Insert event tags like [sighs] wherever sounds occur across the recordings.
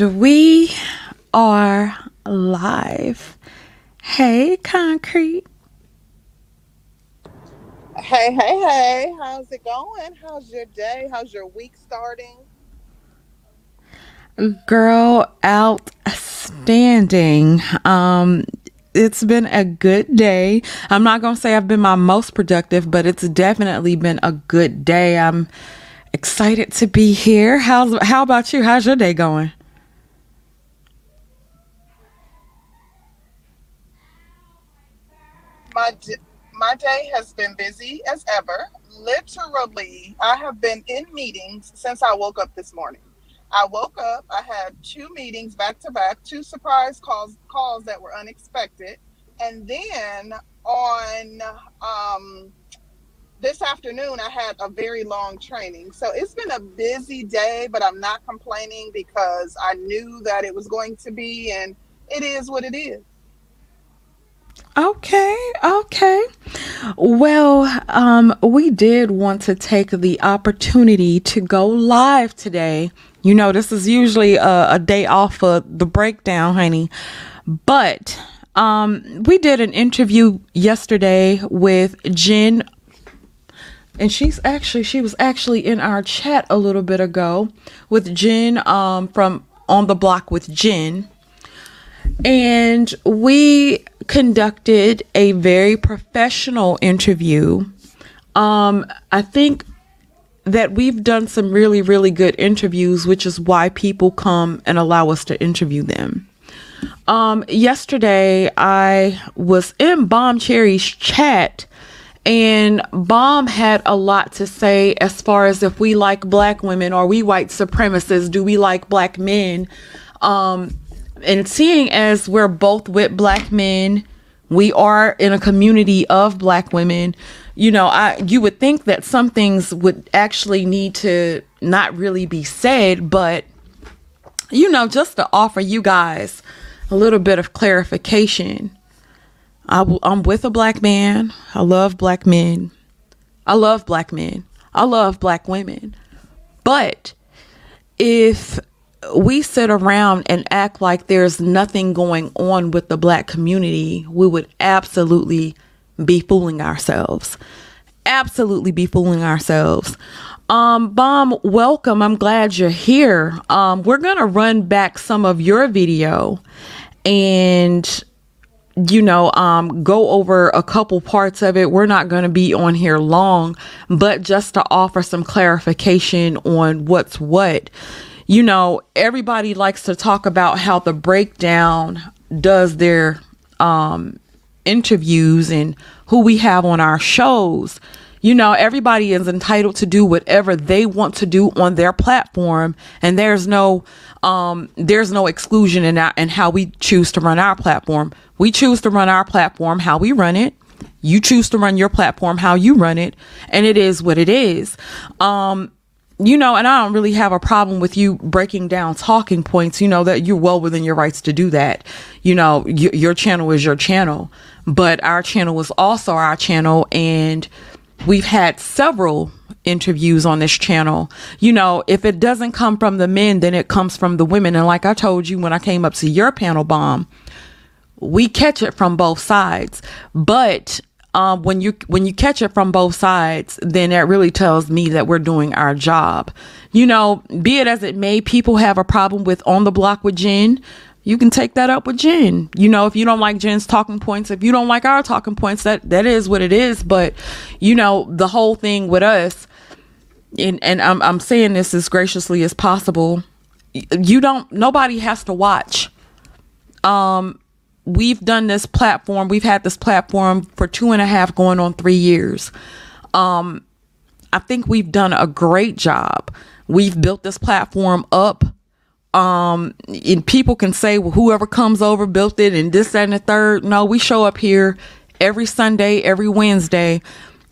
And we are live. Hey, Concrete. Hey, hey, hey. How's it going? How's your day? How's your week starting? Girl, outstanding. Um, it's been a good day. I'm not going to say I've been my most productive, but it's definitely been a good day. I'm excited to be here. How's how about you? How's your day going? My my day has been busy as ever. Literally, I have been in meetings since I woke up this morning. I woke up, I had two meetings back to back, two surprise calls calls that were unexpected. And then on um this afternoon I had a very long training. So it's been a busy day, but I'm not complaining because I knew that it was going to be and it is what it is. Okay, okay. Well, um, we did want to take the opportunity to go live today. You know, this is usually a, a day off of the breakdown, honey. But um, we did an interview yesterday with Jen, and she's actually she was actually in our chat a little bit ago with Jen um, from On the Block with Jen. And we conducted a very professional interview. Um, I think that we've done some really, really good interviews, which is why people come and allow us to interview them. Um, yesterday, I was in Bomb Cherry's chat, and Bomb had a lot to say as far as if we like black women or we white supremacists, do we like black men? Um, and seeing as we're both with black men, we are in a community of black women. You know, I you would think that some things would actually need to not really be said, but you know, just to offer you guys a little bit of clarification. I, am with a black man. I love black men. I love black men. I love black women. But if we sit around and act like there's nothing going on with the black community, we would absolutely be fooling ourselves. Absolutely be fooling ourselves. Um, Bomb, welcome. I'm glad you're here. Um, we're gonna run back some of your video and you know, um, go over a couple parts of it. We're not going to be on here long, but just to offer some clarification on what's what you know, everybody likes to talk about how the breakdown does their um, interviews and who we have on our shows. You know, everybody is entitled to do whatever they want to do on their platform, and there's no um, there's no exclusion in that in how we choose to run our platform. We choose to run our platform how we run it. You choose to run your platform how you run it, and it is what it is. Um, you know, and I don't really have a problem with you breaking down talking points, you know, that you're well within your rights to do that. You know, y- your channel is your channel, but our channel is also our channel. And we've had several interviews on this channel. You know, if it doesn't come from the men, then it comes from the women. And like I told you when I came up to your panel bomb, we catch it from both sides. But um, when you when you catch it from both sides, then that really tells me that we're doing our job. You know, be it as it may, people have a problem with on the block with Jen. You can take that up with Jen. You know, if you don't like Jen's talking points, if you don't like our talking points, that that is what it is. But you know, the whole thing with us, and and I'm I'm saying this as graciously as possible. You don't. Nobody has to watch. Um, we've done this platform. We've had this platform for two and a half, going on three years. Um, I think we've done a great job. We've built this platform up. Um, and people can say, well, whoever comes over built it and this, that, and the third. No, we show up here every Sunday, every Wednesday,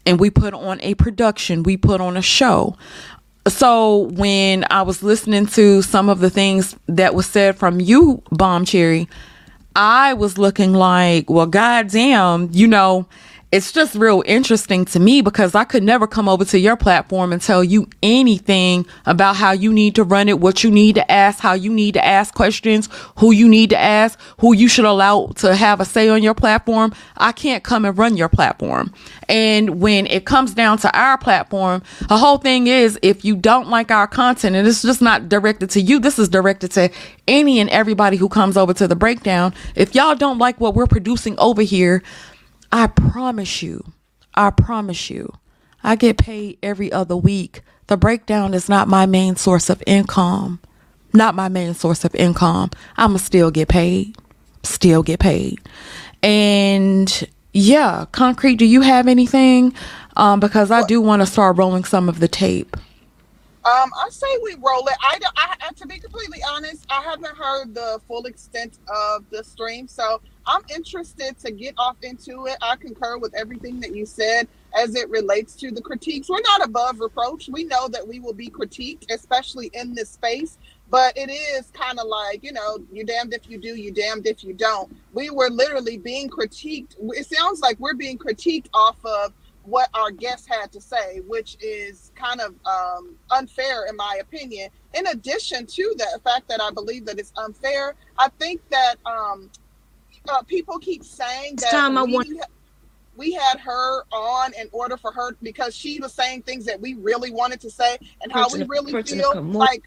and we put on a production. We put on a show. So when I was listening to some of the things that was said from you, Bomb Cherry, I was looking like, well, goddamn, you know, it's just real interesting to me because I could never come over to your platform and tell you anything about how you need to run it, what you need to ask, how you need to ask questions, who you need to ask, who you should allow to have a say on your platform. I can't come and run your platform. And when it comes down to our platform, the whole thing is if you don't like our content, and it's just not directed to you, this is directed to any and everybody who comes over to the breakdown. If y'all don't like what we're producing over here, I promise you, I promise you, I get paid every other week. The breakdown is not my main source of income. Not my main source of income. I'ma still get paid. Still get paid. And yeah, concrete, do you have anything? Um, because I do want to start rolling some of the tape. Um, I say we roll it. I, I, to be completely honest, I haven't heard the full extent of the stream, so I'm interested to get off into it. I concur with everything that you said as it relates to the critiques. We're not above reproach. We know that we will be critiqued, especially in this space. But it is kind of like, you know, you damned if you do, you damned if you don't. We were literally being critiqued. It sounds like we're being critiqued off of what our guest had to say, which is kind of um, unfair, in my opinion. In addition to the fact that I believe that it's unfair, I think that um, uh, people keep saying that time we, want- we had her on in order for her because she was saying things that we really wanted to say and how we really feel. Like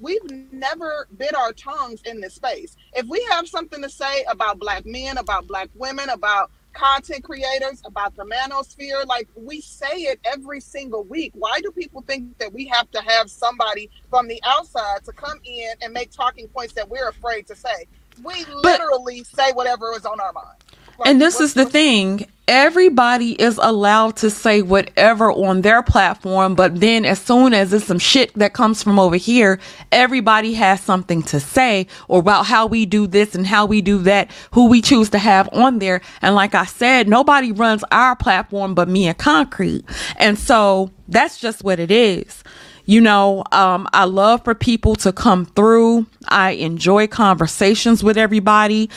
we've never bit our tongues in this space. If we have something to say about black men, about black women, about content creators, about the manosphere. Like we say it every single week. Why do people think that we have to have somebody from the outside to come in and make talking points that we're afraid to say? We literally but, say whatever is on our mind. Like, and this is the thing everybody is allowed to say whatever on their platform, but then as soon as it's some shit that comes from over here, everybody has something to say or about how we do this and how we do that, who we choose to have on there. And like I said, nobody runs our platform but me and Concrete. And so that's just what it is. You know, um, I love for people to come through. I enjoy conversations with everybody.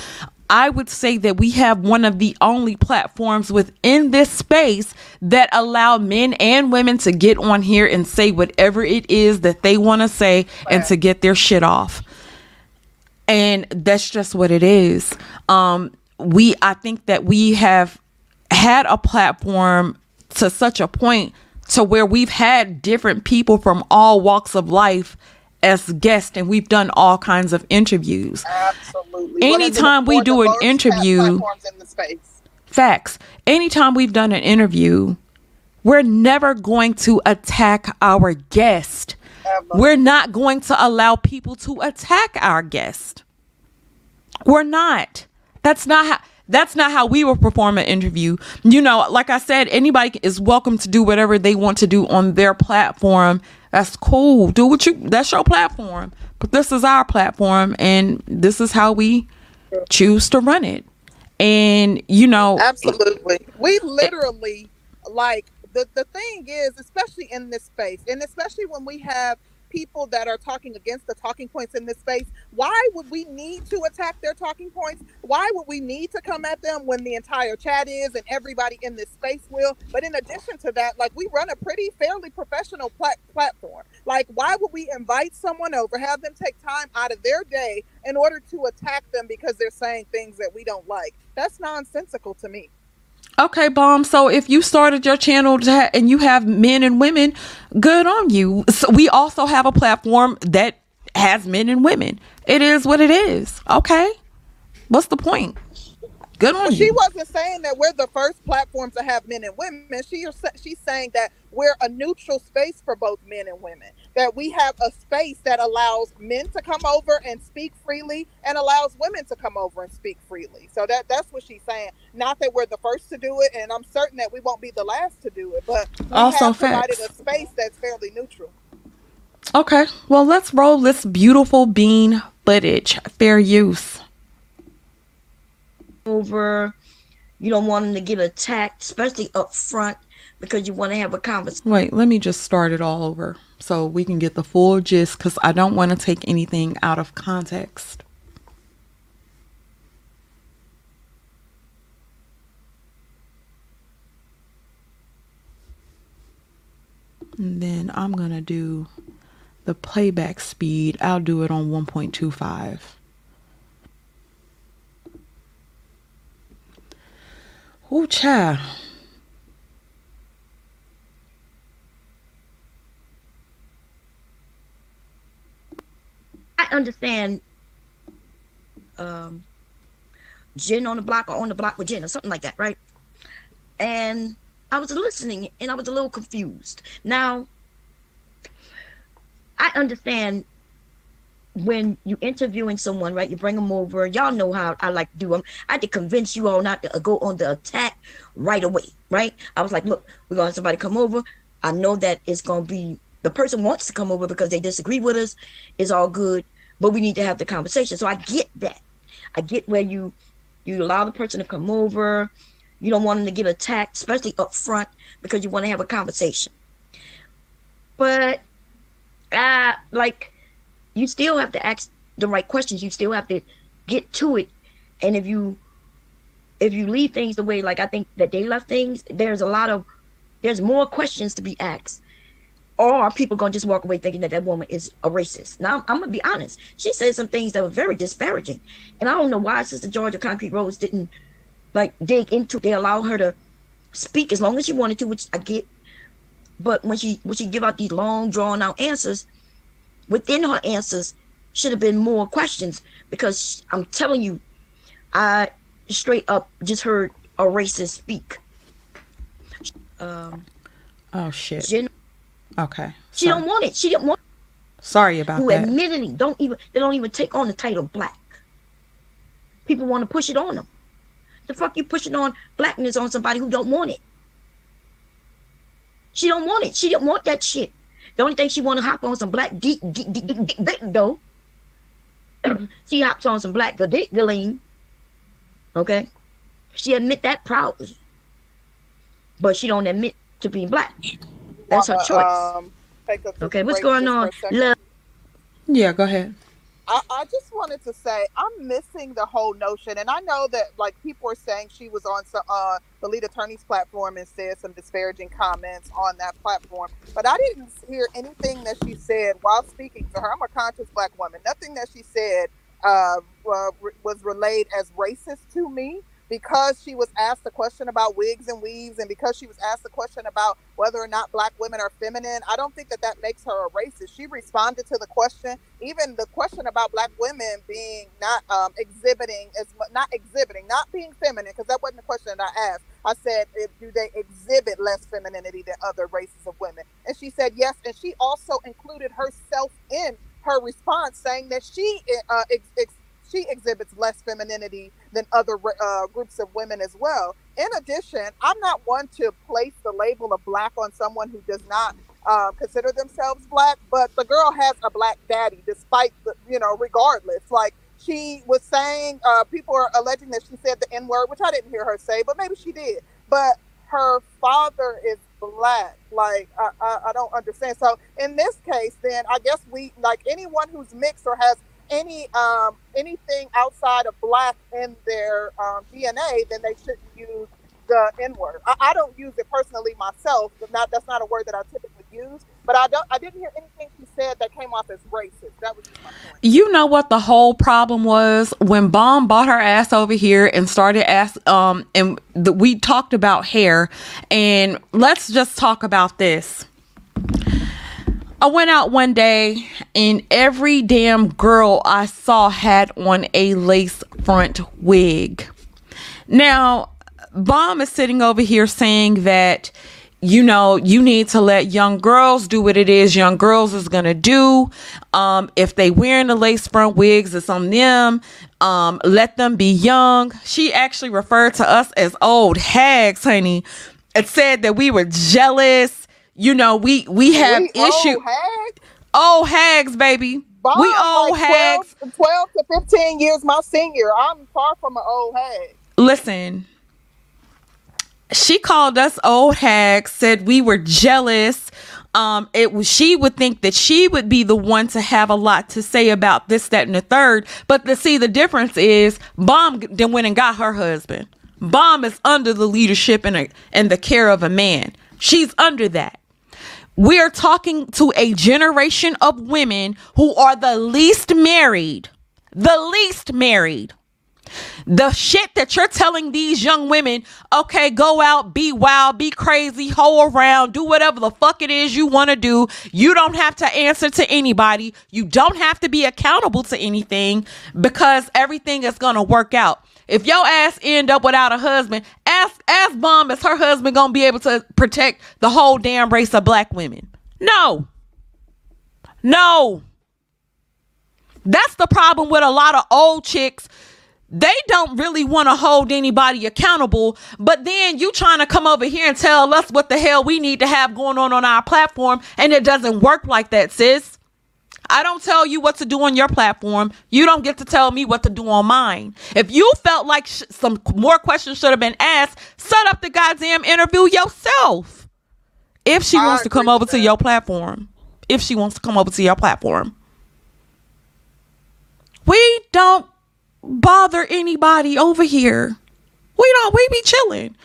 I would say that we have one of the only platforms within this space that allow men and women to get on here and say whatever it is that they want to say and to get their shit off. And that's just what it is. Um, we, I think that we have had a platform to such a point to where we've had different people from all walks of life as guests and we've done all kinds of interviews. Absolutely. Anytime we do an interview, facts. Anytime we've done an interview, we're never going to attack our guest. Ever. We're not going to allow people to attack our guest. We're not. That's not how that's not how we will perform an interview. You know, like I said, anybody is welcome to do whatever they want to do on their platform. That's cool. Do what you that's your platform. But this is our platform and this is how we choose to run it. And you know Absolutely. We literally like the the thing is, especially in this space, and especially when we have people that are talking against the talking points in this space, why would we need to attack their talking points? Why would we need to come at them when the entire chat is and everybody in this space will? But in addition to that, like we run a pretty fairly professional plat- platform. Like, why would we invite someone over, have them take time out of their day in order to attack them because they're saying things that we don't like? That's nonsensical to me. Okay, bomb. So if you started your channel ha- and you have men and women, good on you. So we also have a platform that has men and women. It is what it is. Okay. What's the point? Good on you. She wasn't saying that we're the first platform to have men and women. She she's saying that we're a neutral space for both men and women. That we have a space that allows men to come over and speak freely and allows women to come over and speak freely. So that that's what she's saying. Not that we're the first to do it, and I'm certain that we won't be the last to do it, but we also have provided facts. a space that's fairly neutral. Okay, well let's roll this beautiful bean footage. Fair use over. You don't want them to get attacked, especially up front, because you want to have a conversation. Wait, let me just start it all over so we can get the full gist because I don't want to take anything out of context. And then I'm going to do the playback speed. I'll do it on 1.25. Ooh, child. I understand um Jen on the block or on the block with Jen or something like that, right? And I was listening and I was a little confused. Now, I understand when you interviewing someone, right? You bring them over. Y'all know how I like to do them. I had to convince you all not to go on the attack right away, right? I was like, look, we're gonna have somebody come over. I know that it's gonna be the person wants to come over because they disagree with us. It's all good, but we need to have the conversation. So I get that. I get where you you allow the person to come over. You don't want them to get attacked, especially up front, because you want to have a conversation. But uh like you still have to ask the right questions. You still have to get to it. And if you if you leave things the way like I think that they left things, there's a lot of there's more questions to be asked. Or are people gonna just walk away thinking that that woman is a racist? Now I'm, I'm gonna be honest. She said some things that were very disparaging, and I don't know why Sister Georgia Concrete Rose didn't like dig into. They allow her to speak as long as she wanted to, which I get. But when she when she give out these long drawn out answers, within her answers should have been more questions because I'm telling you, I straight up just heard a racist speak. Um, oh shit. Jen, okay. She Sorry. don't want it. She didn't want. Sorry about who that. Who admittedly don't even they don't even take on the title black. People want to push it on them. The fuck you pushing on blackness on somebody who don't want it? She don't want it. She don't want that shit. The only thing she want to hop on some black geek, geek, geek, geek, geek, geek though. [clears throat] she hops on some black dick Okay, she admit that proudly, but she don't admit to being black. That's her choice. Um, okay, what's going on? Love. Yeah, go ahead. I, I just wanted to say I'm missing the whole notion, and I know that like people are saying she was on some, uh, the lead attorney's platform and said some disparaging comments on that platform, but I didn't hear anything that she said while speaking to her. I'm a conscious black woman. Nothing that she said uh, uh, was relayed as racist to me because she was asked a question about wigs and weaves and because she was asked a question about whether or not black women are feminine i don't think that that makes her a racist. She responded to the question even the question about black women being not um, exhibiting as not exhibiting not being feminine because that wasn't the question that i asked. I said do they exhibit less femininity than other races of women? And she said yes and she also included herself in her response saying that she uh, ex- ex- she exhibits less femininity than other uh, groups of women as well. In addition, I'm not one to place the label of black on someone who does not uh, consider themselves black, but the girl has a black daddy, despite the, you know, regardless. Like she was saying, uh, people are alleging that she said the N word, which I didn't hear her say, but maybe she did. But her father is black. Like I, I, I don't understand. So in this case, then I guess we like anyone who's mixed or has any um, anything outside of black in their um, DNA, then they shouldn't use the N word. I, I, don't use it personally myself. Not that's not a word that I typically use. But I don't. I didn't hear anything she said that came off as racist. That was. You know what the whole problem was when Bomb bought her ass over here and started ask um and the, we talked about hair and let's just talk about this. I went out one day and every damn girl I saw had on a lace front wig. Now, Bomb is sitting over here saying that, you know, you need to let young girls do what it is young girls is gonna do. Um, if they wearing the lace front wigs, it's on them. Um, let them be young. She actually referred to us as old hags, honey. It said that we were jealous you know, we we have we issue. Old hags. old hags, baby. Bob, we old like hags. 12, 12 to 15 years my senior. I'm far from an old hag. Listen, she called us old hags, said we were jealous. Um, it was she would think that she would be the one to have a lot to say about this, that, and the third. But to see the difference is Bomb then went and got her husband. Bomb is under the leadership and, a, and the care of a man. She's under that we're talking to a generation of women who are the least married, the least married. The shit that you're telling these young women, okay, go out, be wild, be crazy, hoe around, do whatever the fuck it is you want to do. You don't have to answer to anybody. You don't have to be accountable to anything because everything is going to work out. If your ass end up without a husband, ask ask Bomb is her husband gonna be able to protect the whole damn race of black women? No. No. That's the problem with a lot of old chicks. They don't really want to hold anybody accountable, but then you trying to come over here and tell us what the hell we need to have going on on our platform, and it doesn't work like that, sis. I don't tell you what to do on your platform. You don't get to tell me what to do on mine. If you felt like sh- some more questions should have been asked, set up the goddamn interview yourself. If she I wants to come over to your platform, if she wants to come over to your platform, we don't bother anybody over here. We don't. We be chilling.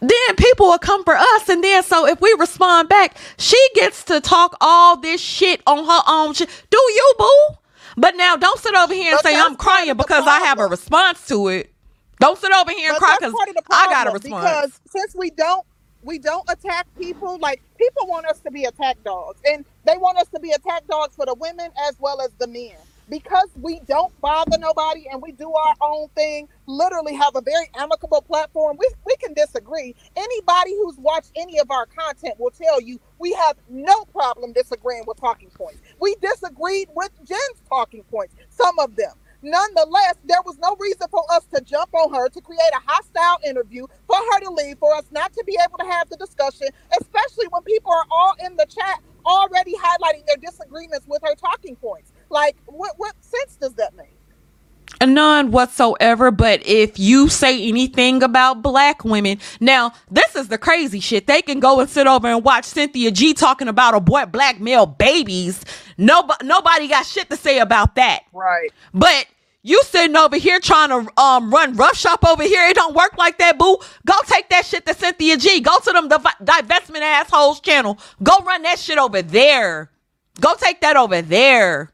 Then people will come for us, and then so if we respond back, she gets to talk all this shit on her own. Shit. Do you, boo? But now don't sit over here and But say I'm crying because I have a response to it. Don't sit over here and But cry because part of the I got a response. because since we don't we don't attack people like people want us to be attack dogs and they want us to be attack dogs for the women as well as the men because we don't bother nobody and we do our own thing literally have a very amicable platform we, we can disagree. Anybody who's watched any of our content will tell you we have no problem disagreeing with talking points. We disagreed with jen's talking points some of them. Nonetheless, there was no reason for us to jump on her to create a hostile interview, for her to leave, for us not to be able to have the discussion, especially when people are all in the chat already highlighting their disagreements with her talking points. Like, what, what sense does that make? None whatsoever. But if you say anything about black women, now this is the crazy shit. They can go and sit over and watch Cynthia G talking about a boy black male babies. Nobody, nobody got shit to say about that. Right. But you sitting over here trying to um run rough shop over here. It don't work like that, boo. Go take that shit to Cynthia G. Go to them div- divestment assholes channel. Go run that shit over there. Go take that over there.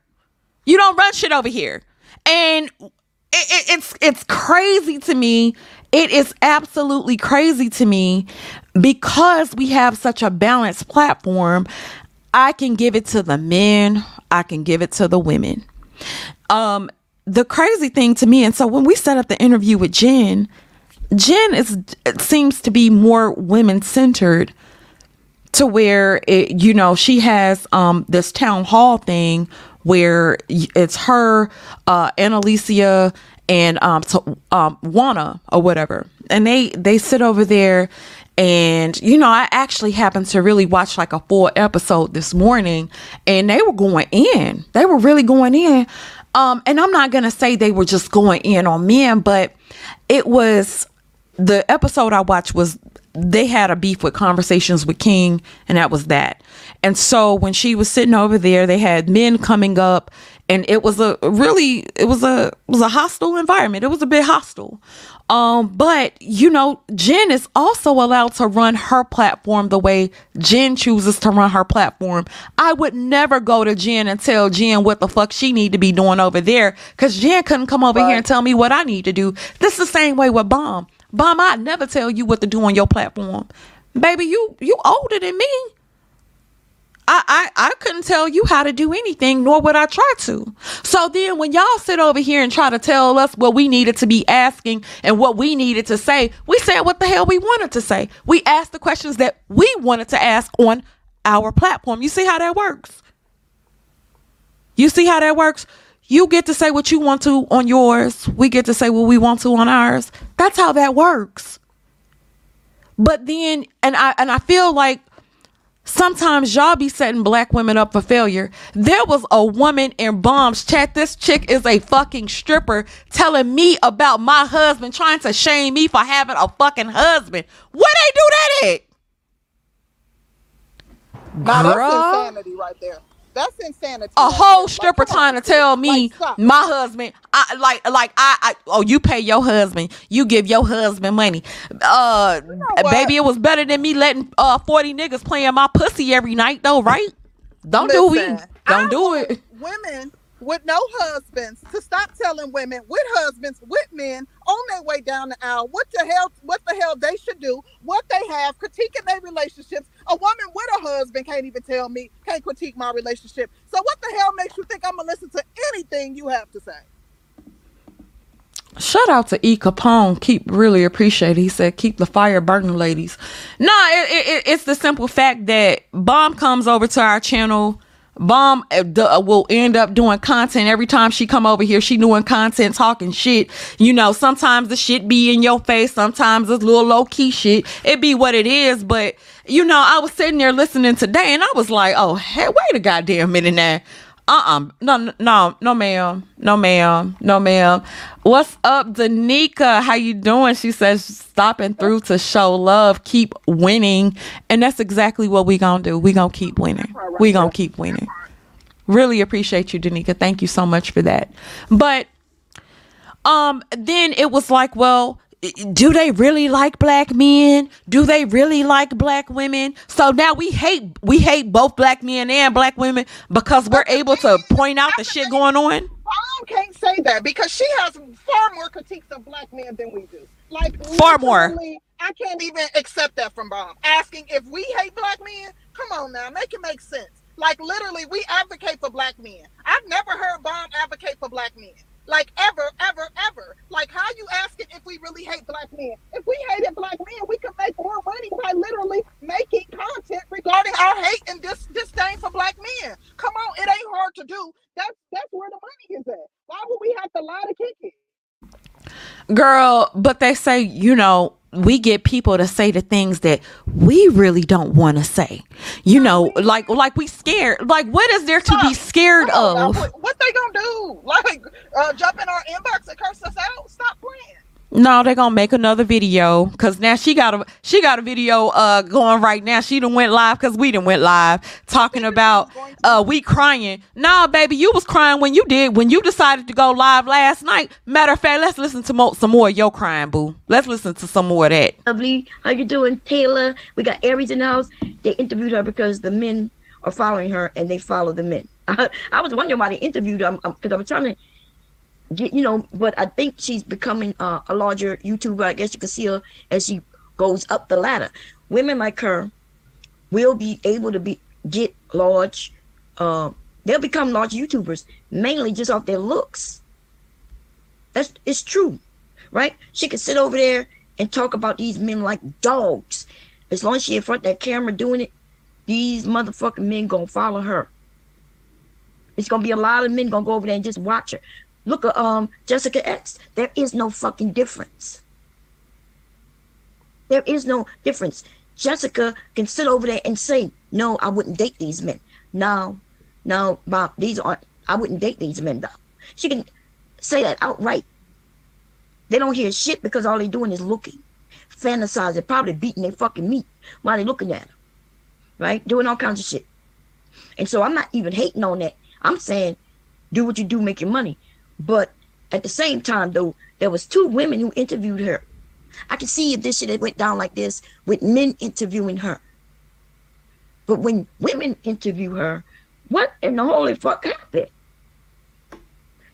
You don't run shit over here. And it, it, it's it's crazy to me. It is absolutely crazy to me because we have such a balanced platform. I can give it to the men. I can give it to the women. Um, the crazy thing to me, and so when we set up the interview with Jen, Jen is seems to be more women centered to where it, you know she has um this town hall thing where it's her uh Annalicia and um so, um Wana or whatever. And they they sit over there and you know I actually happened to really watch like a full episode this morning and they were going in. They were really going in. Um and I'm not to say they were just going in on men but it was the episode I watched was they had a beef with conversations with King, and that was that. And so when she was sitting over there, they had men coming up, and it was a really it was a it was a hostile environment. It was a bit hostile. Um, but you know, Jen is also allowed to run her platform the way Jen chooses to run her platform. I would never go to Jen and tell Jen what the fuck she need to be doing over there, because Jen couldn't come over here and tell me what I need to do. This is the same way with Bomb. Bomb, I never tell you what to do on your platform. Baby, you you older than me. I, I I couldn't tell you how to do anything, nor would I try to. So then when y'all sit over here and try to tell us what we needed to be asking and what we needed to say, we said what the hell we wanted to say. We asked the questions that we wanted to ask on our platform. You see how that works? You see how that works? You get to say what you want to on yours. We get to say what we want to on ours. That's how that works. But then and I and I feel like sometimes y'all be setting black women up for failure. There was a woman in Bomb's chat. This chick is a fucking stripper telling me about my husband, trying to shame me for having a fucking husband. Where they do that at? Now that's insanity right there. That's insanity. a whole stripper Like, come on. trying to tell me Like, my husband I like like I, I oh you pay your husband you give your husband money uh what? baby it was better than me letting uh 40 niggas playing my pussy every night though right don't do it don't I do it Women with no husbands to stop telling women with husbands with men on their way down the aisle what the hell what the hell they should do, what they have, critiquing their relationships. A woman with a husband can't even tell me, can't critique my relationship. So what the hell makes you think I'm gonna listen to anything you have to say? Shout out to E Capone. Keep really appreciate. it. He said, "Keep the fire burning, ladies." No, it, it, it- it's the simple fact that Bomb comes over to our channel. Bomb uh, uh, will end up doing content every time she come over here. She doing content, talking shit. You know, sometimes the shit be in your face. Sometimes it's little low key shit. It be what it is. But you know, I was sitting there listening today, and I was like, "Oh, hey, wait a goddamn minute now." Uh-uh. No, no, no, ma'am. No, ma'am. No, ma'am. What's up, Danica? How you doing? She says stopping through to show love, keep winning. And that's exactly what we gonna do. We gonna keep winning. We gonna keep winning. Really appreciate you, Danica. Thank you so much for that. But um then it was like, well, do they really like black men? Do they really like black women? So now we hate we hate both black men and black women because we're able to point out the shit going on. Bomb can't say that because she has far more critiques of black men than we do. Like Far more. I can't even accept that from Bomb. Asking if we hate black men, come on now, make it make sense. Like literally, we advocate for black men. I've never heard Bomb advocate for black men. Like ever, ever, ever. Like how you asking if we really hate black men? If we hated black men, we could make more money by literally making content regarding our hate and dis- disdain for black men. Come on, it ain't hard to do. That's that's where the money is at. Why would we have to lie to kick it? Girl, but they say, you know, we get people to say the things that we really don't want to say. You know, like like we scared. Like what is there to be scared Come on now, of? What, what they gonna do? Like uh, jump in our inbox and curse us out? Stop playing. No, they're gonna make another video because now she got a she got a video uh going right now. She done went live because we done went live talking about uh we crying. Nah, baby, you was crying when you did when you decided to go live last night. Matter of fact, let's listen to mo- some more of your crying, boo. Let's listen to some more of that. lovely. How you doing, Taylor? We got Aries in the house. They interviewed her because the men are following her and they follow the men. [laughs] I, was wondering why they interviewed her because I was trying to you know, but I think she's becoming uh, a larger YouTuber. I guess you can see her as she goes up the ladder. Women like her will be able to be get large. Uh, they'll become large YouTubers mainly just off their looks. That's it's true, right? She can sit over there and talk about these men like dogs. As long as she in front of that camera doing it, these motherfucking men gonna follow her. It's gonna be a lot of men gonna go over there and just watch her. Look at um Jessica X. There is no fucking difference. There is no difference. Jessica can sit over there and say, "No, I wouldn't date these men." No, no, Bob, these aren't. I wouldn't date these men. Though she can say that outright. They don't hear shit because all they're doing is looking, fantasizing, probably beating their fucking meat while they're looking at her, right? Doing all kinds of shit. And so I'm not even hating on that. I'm saying, do what you do, make your money. But at the same time, though, there was two women who interviewed her. I can see if this shit had went down like this with men interviewing her. But when women interview her, what in the holy fuck happened?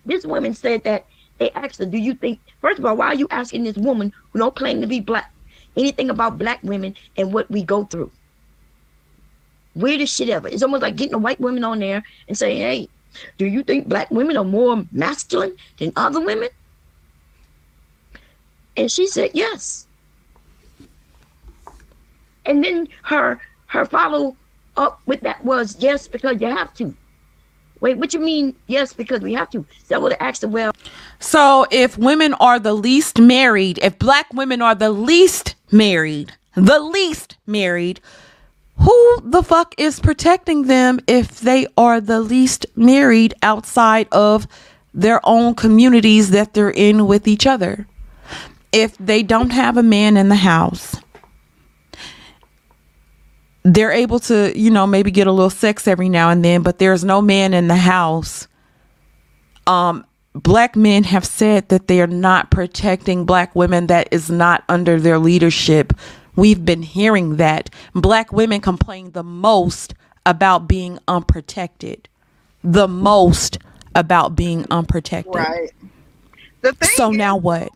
This woman said that they asked her, Do you think, first of all, why are you asking this woman who don't claim to be black anything about black women and what we go through? Weirdest shit ever. It's almost like getting a white woman on there and saying, Hey, do you think black women are more masculine than other women? And she said, Yes. And then her her follow up with that was yes, because you have to. Wait, what you mean? Yes, because we have to. That would have asked well, So if women are the least married, if black women are the least married, the least married, who the fuck is protecting them if they are the least married outside of their own communities that they're in with each other? If they don't have a man in the house, they're able to, you know, maybe get a little sex every now and then, but there's no man in the house. Um, black men have said that they are not protecting black women that is not under their leadership. We've been hearing that. Black women complain the most about being unprotected. The most about being unprotected. Right. The thing So is, now what?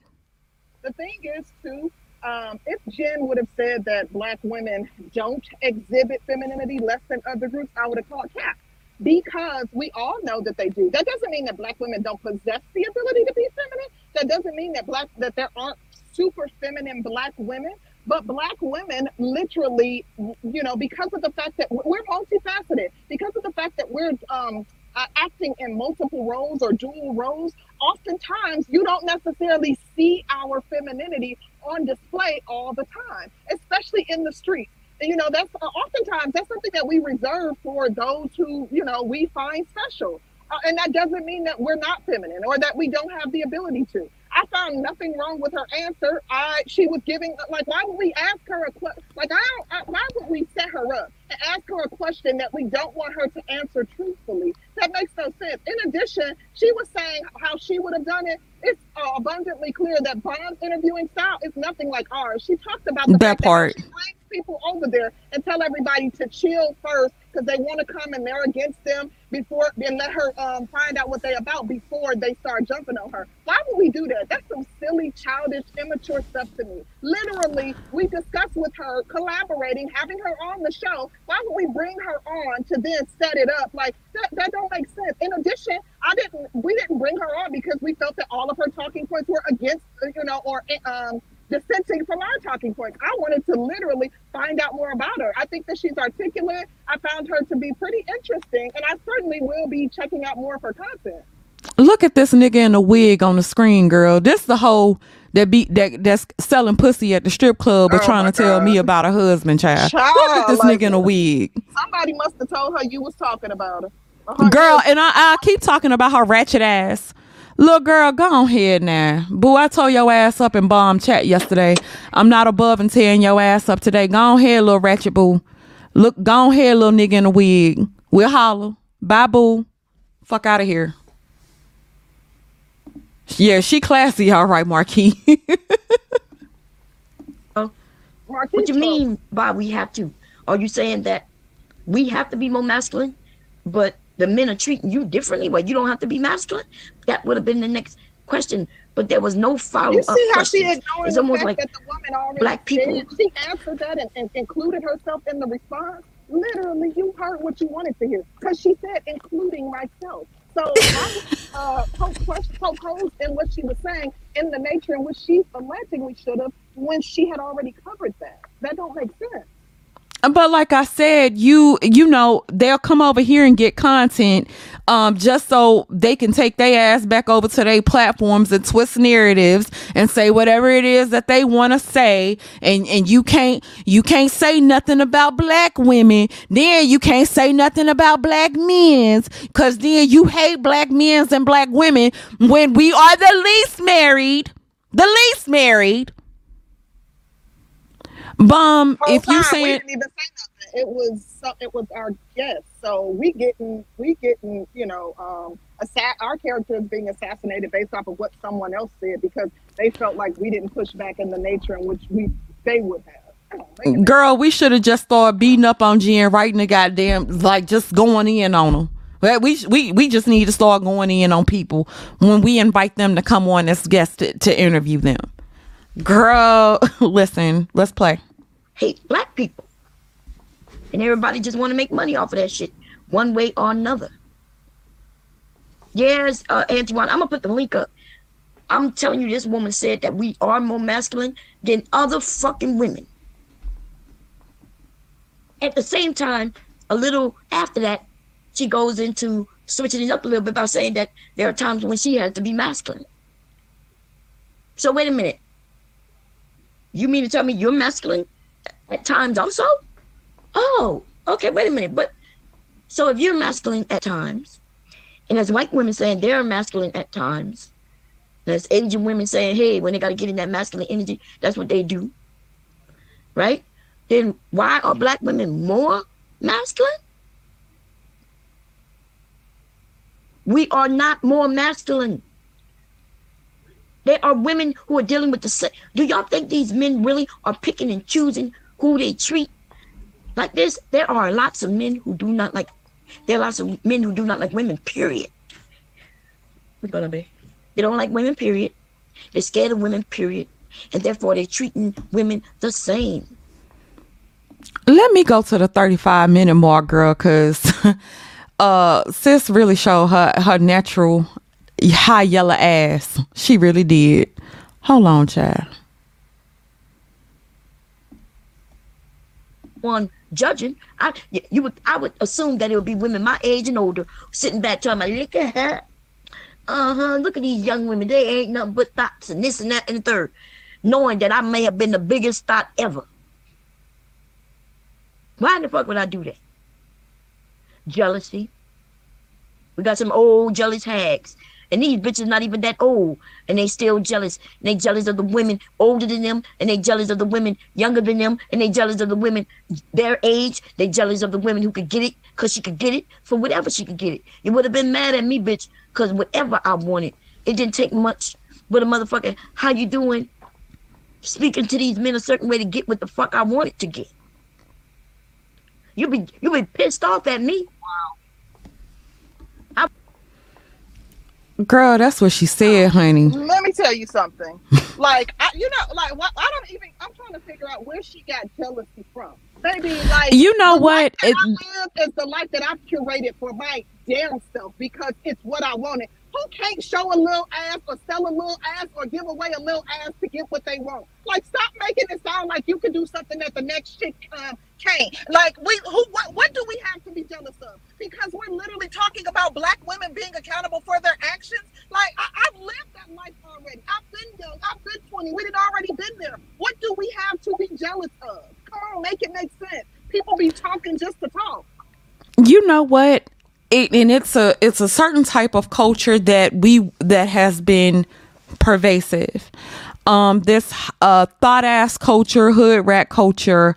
the thing is too um, if jen would have said that black women don't exhibit femininity less than other groups i would have called cap because we all know that they do that doesn't mean that black women don't possess the ability to be feminine that doesn't mean that black that there aren't super feminine black women but black women literally you know because of the fact that we're multifaceted because of the fact that we're um, uh, acting in multiple roles or dual roles oftentimes you don't necessarily see our femininity on display all the time, especially in the street. And you know, that's uh, oftentimes that's something that we reserve for those who, you know, we find special. Uh, and that doesn't mean that we're not feminine or that we don't have the ability to. I found nothing wrong with her answer. I she was giving like why would we ask her a question? Like I don't I, why would we set her up and ask her a question that we don't want her to answer truthfully? That makes no sense. In addition, she was saying how she would have done it. It's uh, abundantly clear that Bomb's interviewing style is nothing like ours. She talked about the That part. that people over there and tell everybody to chill first because they want to come and they're against them before and let her um, find out what they about before they start jumping on her. Why would we do that? That's some silly, childish, immature stuff to me. Literally, we discussed with her collaborating, having her on the show. Why would we bring her on to then set it up? Like that, that don't make sense. In addition, I didn't we didn't bring her on because we felt that all of her talking points were against you know or um dissenting from our talking points. I wanted to literally find out more about her. I think that she's articulate. I found her to be pretty interesting, and I certainly will be checking out more of her content. Look at this nigga in a wig on the screen, girl. This the whole that be that that's selling pussy at the strip club but Oh trying to tell me about her husband, child. Child, Look at this like- nigga in a wig. Somebody must have told her you was talking about her. Uh-huh. Girl, and I, I keep talking about her ratchet ass. Look, girl, go on ahead now. Boo, I told your ass up in bomb chat yesterday. I'm not above and tearing your ass up today. Go on ahead, little ratchet boo. Look, go on ahead, little nigga in a wig. We'll holler. Bye, boo. Fuck out of here. Yeah, she classy, all right, Marquis. [laughs] Oh, Marquise What you mean by we have to? Are you saying that we have to be more masculine, but the men are treating you differently? Well, you don't have to be masculine. That would have been the next question, but there was no follow up. You see how she ignored It's the almost fact like that the woman already black people- said- She answered that and, and included herself in the response. Literally, you heard what you wanted to hear because she said, including myself. So I was, [laughs] uh, poke question, poke holes in what she was saying in the nature in which she's alleging we should have when she had already covered that. That don't make sense. But like I said, you you know they'll come over here and get content, um, just so they can take their ass back over to their platforms and twist narratives and say whatever it is that they want to say, and and you can't you can't say nothing about black women, then you can't say nothing about black men's, cause then you hate black men's and black women when we are the least married, the least married. Bomb, Whole if you saying didn't even say nothing. It was so, it was our guest. So we getting we getting you know um assa- our character is being assassinated based off of what someone else said because they felt like we didn't push back in the nature in which we they would have. Come on, make it Girl, we should have just started beating up on Jen, writing the goddamn like just going in on them. Well, we we we just need to start going in on people when we invite them to come on as guests to, to interview them. Girl, [laughs] listen, let's play. hate black people. And everybody just want to make money off of that shit, one way or another. Yes, uh, Antoine, I'm gonna put the link up. I'm telling you, this woman said that we are more masculine than other fucking women. At the same time, a little after that, she goes into switching it up a little bit by saying that there are times when she has to be masculine. So wait a minute. You mean to tell me you're masculine at times also? Oh, okay, wait a minute. But so if you're masculine at times, and as white women saying they're masculine at times, as Asian women saying, hey, when they got to get in that masculine energy, that's what they do, right? then why are black women more masculine? We are not more masculine. There are women who are dealing with the same. Do y'all think these men really are picking and choosing who they treat? Like this, there are lots of men who do not like. There are lots of men who do not like women. Period. What's gonna be? They don't like women. Period. They're scared of women. Period. And therefore, they're treating women the same. Let me go to the 35 minute mark, girl, because [laughs] uh, sis really showed her, her natural high yellow ass. She really did. Hold on, child. One judging, I you would I would assume that it would be women my age and older sitting back telling me, look at her. Uh-huh, look at these young women. They ain't nothing but thoughts and this and that and the third. Knowing that I may have been the biggest thought ever. Why in the fuck would I do that? Jealousy. We got some old jealous hags. And these bitches not even that old. And they still jealous. And they jealous of the women older than them. And they jealous of the women younger than them. And they jealous of the women their age. They jealous of the women who could get it because she could get it for whatever she could get it. You would have been mad at me, bitch, because whatever I wanted. It didn't take much but a motherfucker, how you doing? Speaking to these men a certain way to get what the fuck I wanted to get. You be you be pissed off at me. Girl, that's what she said, honey. Let me tell you something. [laughs] like, I, you know, like, what, I don't even. I'm trying to figure out where she got jealousy from. Baby, like, You know what? It- I live is the life that I've curated for my damn self because it's what I wanted. Who can't show a little ass or sell a little ass or give away a little ass to get what they want? Like, stop making it sound like you can do something that the next chick um, can't. Like, we who what, what do we have to be jealous of? Because we're literally talking about black women being accountable for their actions. Like, I, I've lived that life already. I've been young. I've been 20. We had already been there. What do we have to be jealous of? Come on, make it make sense. People be talking just to talk. you know what it, and it's a it's a certain type of culture that we that has been pervasive um this uh thought ass culture hood rat culture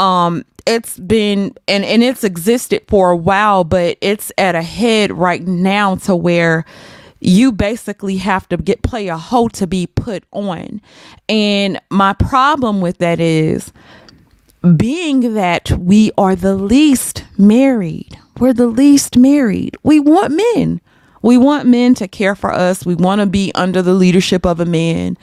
um it's been and and it's existed for a while but it's at a head right now to where you basically have to get play a hoe to be put on and my problem with that is being that we are the least married, we're the least married. We want men. We want men to care for us. We want to be under the leadership of a man.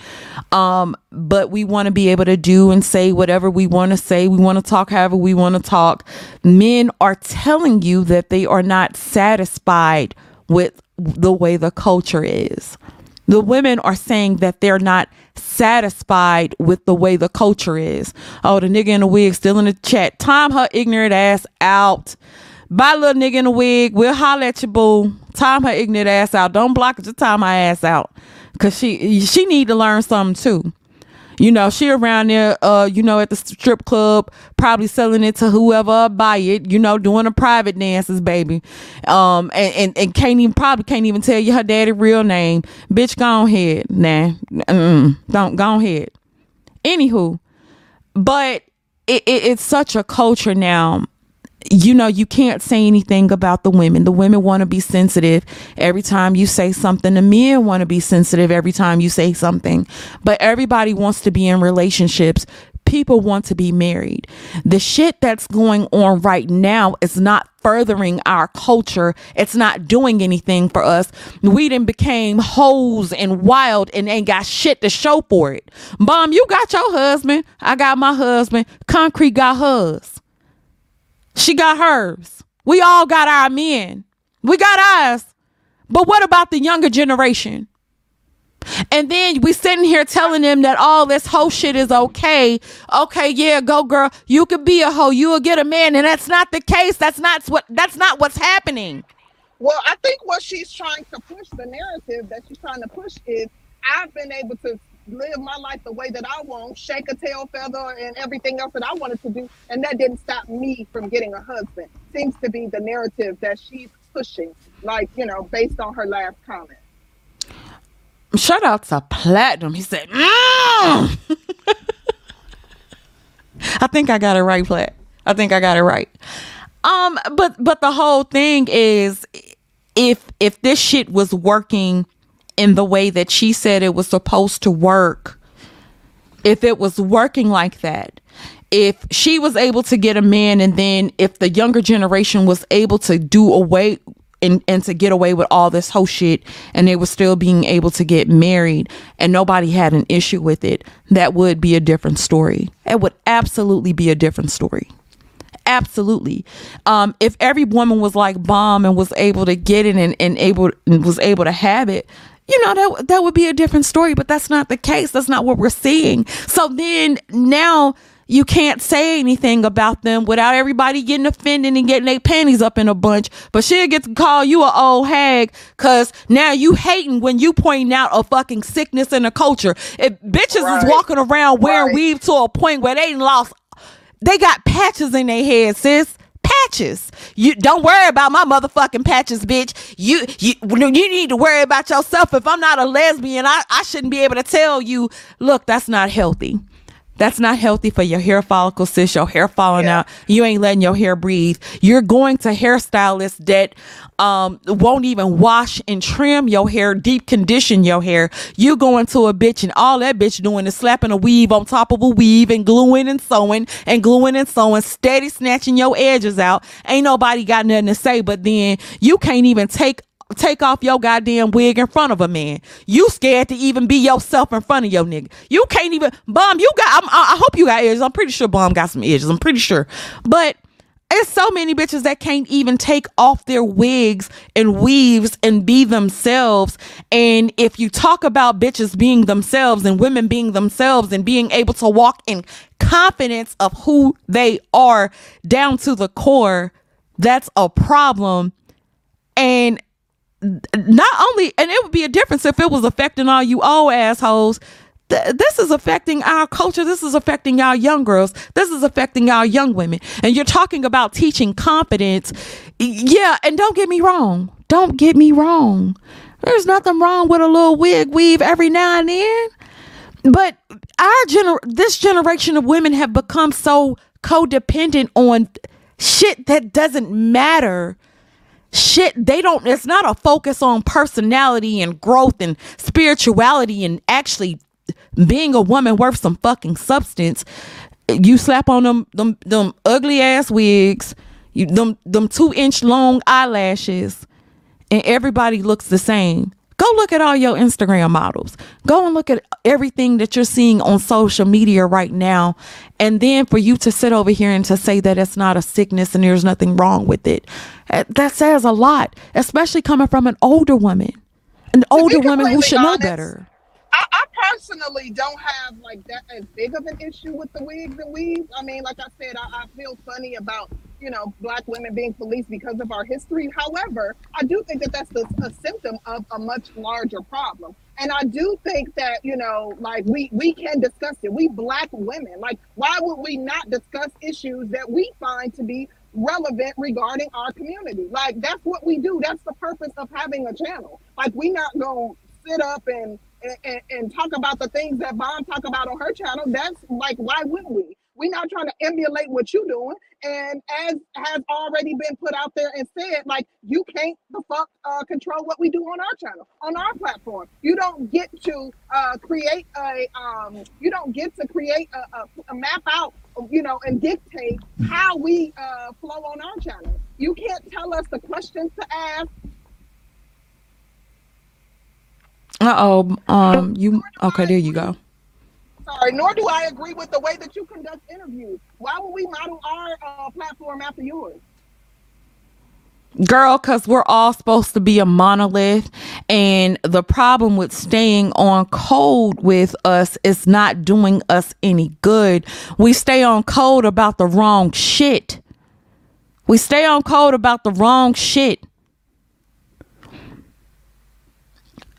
Um, but we want to be able to do and say whatever we want to say. We want to talk however we want to talk. Men are telling you that they are not satisfied with the way the culture is. The women are saying that they're not satisfied with the way the culture is. Oh, the nigga in the wig still in the chat. Time her ignorant ass out. Bye, little nigga in the wig. We'll holler at you, boo. Time her ignorant ass out. Don't block it. Just time my ass out. Cause she she need to learn something too. You know, she around there, uh, you know, at the strip club, probably selling it to whoever buy it, you know, doing the private dances, baby. Um, and, and, and can't even, probably can't even tell you her daddy real name. Bitch, go ahead. Nah, mm, don't, go ahead. Anywho, but it, it, it's such a culture now you know you can't say anything about the women. The women want to be sensitive every time you say something. The men want to be sensitive every time you say something. But everybody wants to be in relationships. People want to be married. The shit that's going on right now is not furthering our culture. It's not doing anything for us. We done became hoes and wild and ain't got shit to show for it. Mom you got your husband. I got my husband. Concrete got hers she got hers. We all got our men. We got ours. But what about the younger generation? And then we sitting here telling them that all this hoe shit is okay. Okay, yeah, go girl. You could be a hoe. You will get a man. And that's not the case. That's not what that's not what's happening. Well, I think what she's trying to push, the narrative that she's trying to push is I've been able to live my life the way that I want, shake a tail feather and everything else that I wanted to do. And that didn't stop me from getting a husband. Seems to be the narrative that she's pushing, like, you know, based on her last comment. Shout out to Platinum. He said, mm. [laughs] I think I got it right, Plat. I think I got it right. Um, but but the whole thing is if if this shit was working in the way that she said it was supposed to work, if it was working like that, if she was able to get a man and then if the younger generation was able to do away and, and to get away with all this whole shit and they were still being able to get married and nobody had an issue with it, that would be a different story. It would absolutely be a different story. Absolutely. Um, if every woman was like bomb and was able to get it and, and able and was able to have it, you know that that would be a different story. But that's not the case. That's not what we're seeing. So then now you can't say anything about them without everybody getting offended and getting their panties up in a bunch. But she'll get to call you a old hag because now you hating when you point out a fucking sickness in the culture. If bitches right. is walking around wearing right. weave to a point where they lost, they got patches in their head, sis patches. You don't worry about my motherfucking patches, bitch. You you you need to worry about yourself. If I'm not a lesbian, I, I shouldn't be able to tell you, look, that's not healthy. That's not healthy for your hair follicle, sis. Your hair falling yeah. out. You ain't letting your hair breathe. You're going to hairstylists that um, won't even wash and trim your hair, deep condition your hair. You going to a bitch and all that bitch doing is slapping a weave on top of a weave and gluing and sewing and gluing and sewing, steady snatching your edges out. Ain't nobody got nothing to say, but then you can't even take take off your goddamn wig in front of a man. You scared to even be yourself in front of your nigga. You can't even bomb. You got. I'm, i hope you got edges. I'm pretty sure bomb got some edges. I'm pretty sure, but. It's so many bitches that can't even take off their wigs and weaves and be themselves. And if you talk about bitches being themselves and women being themselves and being able to walk in confidence of who they are down to the core, that's a problem. And not only, and it would be a difference if it was affecting all you old assholes. Th- this is affecting our culture. This is affecting our young girls. This is affecting our young women. And you're talking about teaching confidence. Yeah, and don't get me wrong. Don't get me wrong. There's nothing wrong with a little wig weave every now and then. But our gener this generation of women have become so codependent on shit that doesn't matter shit they don't it's not a focus on personality and growth and spirituality and actually being a woman worth some fucking substance. You slap on them them them ugly ass wigs you them them two inch long eyelashes and everybody looks the same Go look at all your Instagram models. Go and look at everything that you're seeing on social media right now. And then for you to sit over here and to say that it's not a sickness and there's nothing wrong with it, eh, that says a lot, especially coming from an older woman, an older woman who should honest, know better. I, I, personally don't have like that as big of an issue with the wigs and weaves. I mean, like I said, I, I feel funny about you know, black women being policed because of our history. However, I do think that that's a, a symptom of a much larger problem. And I do think that, you know, like we, we can discuss it. We black women, like, why would we not discuss issues that we find to be relevant regarding our community? Like, that's what we do. That's the purpose of having a channel. Like, we not going to sit up and, and, and talk about the things that Bomb talk about on her channel. That's like, why wouldn't we? We're not trying to emulate what you're doing. And as has already been put out there and said, like you can't the fuck uh, control what we do on our channel, on our platform. You don't get to uh, create a um, you don't get to create a, a, a, map out, you know, and dictate how we uh, flow on our channel. You can't tell us the questions to ask. Uh oh. Um. You okay? There you go sorry, nor do I agree with the way that you conduct interviews. Why would we model our uh, platform after yours? Girl, because we're all supposed to be a monolith. And the problem with staying on code with us is not doing us any good. We stay on code about the wrong shit. We stay on code about the wrong shit.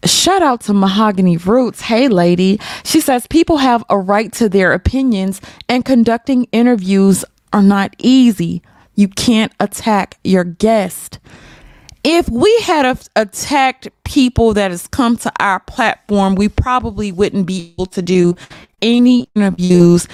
Shout out to Mahogany Roots. Hey, lady. She says people have a right to their opinions, and conducting interviews are not easy. You can't attack your guest. If we had a- attacked people that has come to our platform, we probably wouldn't be able to do any interviews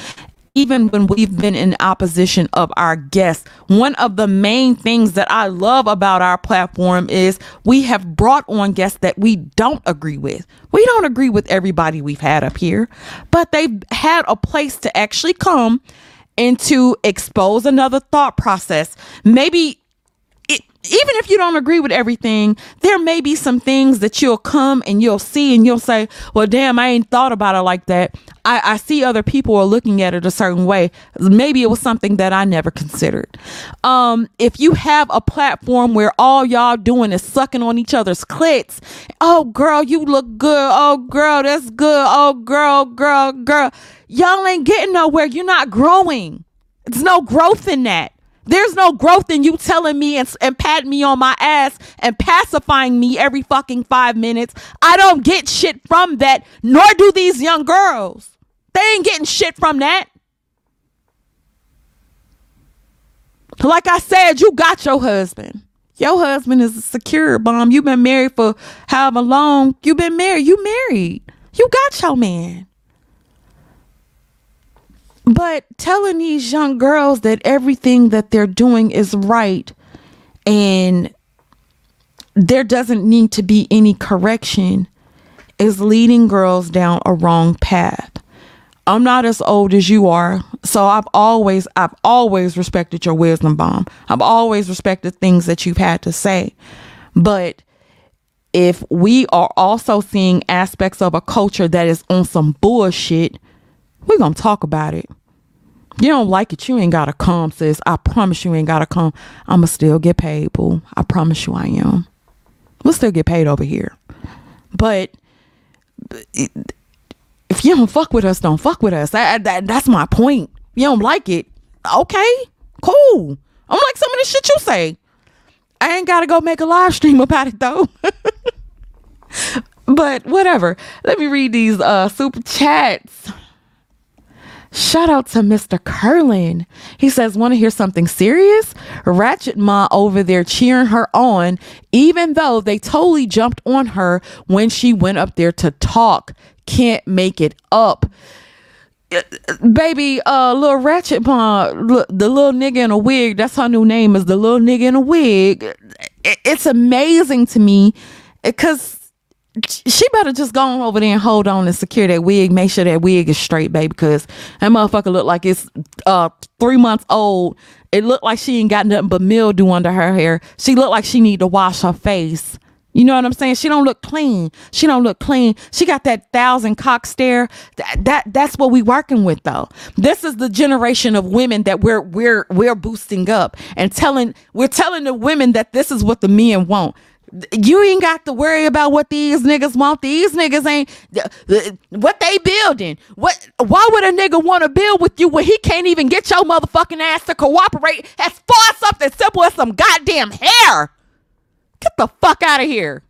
even when we've been in opposition of our guests. One of the main things that I love about our platform is we have brought on guests that we don't agree with. We don't agree with everybody we've had up here, but they've had a place to actually come and to expose another thought process. Maybe even if you don't agree with everything, there may be some things that you'll come and you'll see and you'll say, well, damn, I ain't thought about it like that. I, I see other people are looking at it a certain way. Maybe it was something that I never considered. Um, if you have a platform where all y'all doing is sucking on each other's clits, oh, girl, you look good. Oh, girl, that's good. Oh, girl, girl, girl. Y'all ain't getting nowhere. You're not growing. There's no growth in that. There's no growth in you telling me and, and patting me on my ass and pacifying me every fucking five minutes. I don't get shit from that, nor do these young girls. They ain't getting shit from that. Like I said, you got your husband. Your husband is a secure bomb. You've been married for however long. You've been married. You married. You got your man. But telling these young girls that everything that they're doing is right and there doesn't need to be any correction is leading girls down a wrong path. I'm not as old as you are, so I've always I've always respected your wisdom bomb. I've always respected things that you've had to say. But if we are also seeing aspects of a culture that is on some bullshit, we're going to talk about it. You don't like it, you ain't got to come, sis. I promise you ain't got to come. I'm going to still get paid, boo. I promise you I am. We'll still get paid over here. But if you don't fuck with us, don't fuck with us. That, that, that's my point. You don't like it. Okay, cool. I'm like some of the shit you say. I ain't got to go make a live stream about it, though. [laughs] but whatever. Let me read these uh, super chats. Shout out to Mr. Curlin. He says, Want to hear something serious? Ratchet Ma over there cheering her on, even though they totally jumped on her when she went up there to talk. Can't make it up. Uh, baby, uh, little Ratchet Ma, the little nigga in a wig, that's her new name is the little nigga in a wig. It's amazing to me because she better just go on over there and hold on and secure that wig. Make sure that wig is straight, baby, because that motherfucker look like it's uh three months old. It looked like she ain't got nothing but mildew under her hair. She looked like she need to wash her face. You know what I'm saying? She don't look clean. She don't look clean. She got that thousand cock stare. That, that that's what we working with though. This is the generation of women that we're we're we're boosting up and telling we're telling the women that this is what the men want you ain't got to worry about what these niggas want. These niggas ain't what they building. What? Why would a nigga want to build with you when he can't even get your motherfucking ass to cooperate as far as something simple as some goddamn hair? Get the fuck out of here.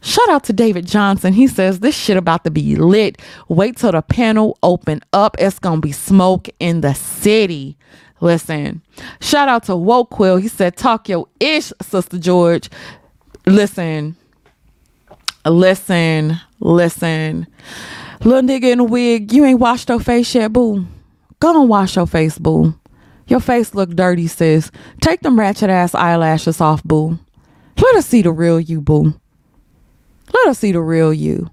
Shout out to David Johnson. He says this shit about to be lit. Wait till the panel open up. It's gonna be smoke in the city. Listen, shout out to Woke Quill. He said, Talk your ish, Sister George. Listen, listen, listen. Little nigga in a wig, you ain't washed your face yet, boo. Go and wash your face, boo. Your face look dirty, sis. Take them ratchet ass eyelashes off, boo. Let us see the real you, boo. Let us see the real you.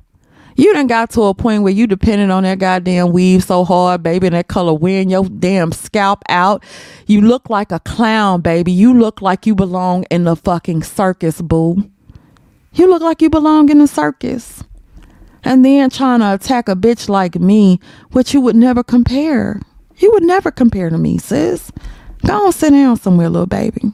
You done got to a point where you depending on that goddamn weave so hard, baby, and that color wearing your damn scalp out. You look like a clown, baby. You look like you belong in the fucking circus, boo. You look like you belong in the circus. And then trying to attack a bitch like me, which you would never compare. You would never compare to me, sis. Go on, sit down somewhere, little baby.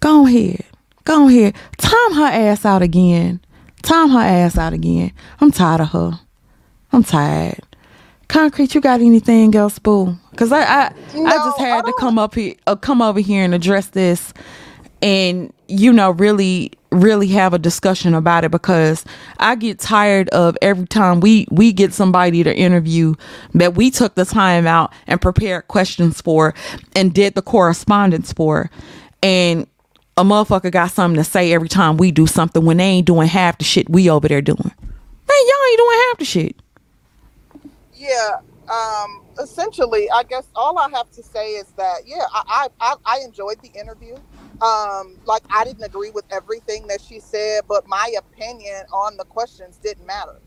Go ahead. Go ahead. Time her ass out again. Time her ass out again. I'm tired of her. I'm tired. Concrete, you got anything else, boo? Cause I I, no, I just had I to come up here, uh, come over here and address this, and you know, really, really have a discussion about it because I get tired of every time we we get somebody to interview that we took the time out and prepared questions for and did the correspondence for, and a motherfucker got something to say every time we do something when they ain't doing half the shit we over there doing. Man, y'all ain't doing half the shit. Yeah, um, essentially, I guess all I have to say is that yeah, I I, I enjoyed the interview. Um, like I didn't agree with everything that she said, but my opinion on the questions didn't matter.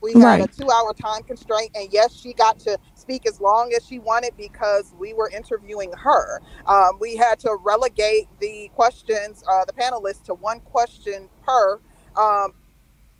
We had right. a two-hour time constraint, and yes, she got to speak as long as she wanted because we were interviewing her. Um, we had to relegate the questions, uh, the panelists, to one question per, um,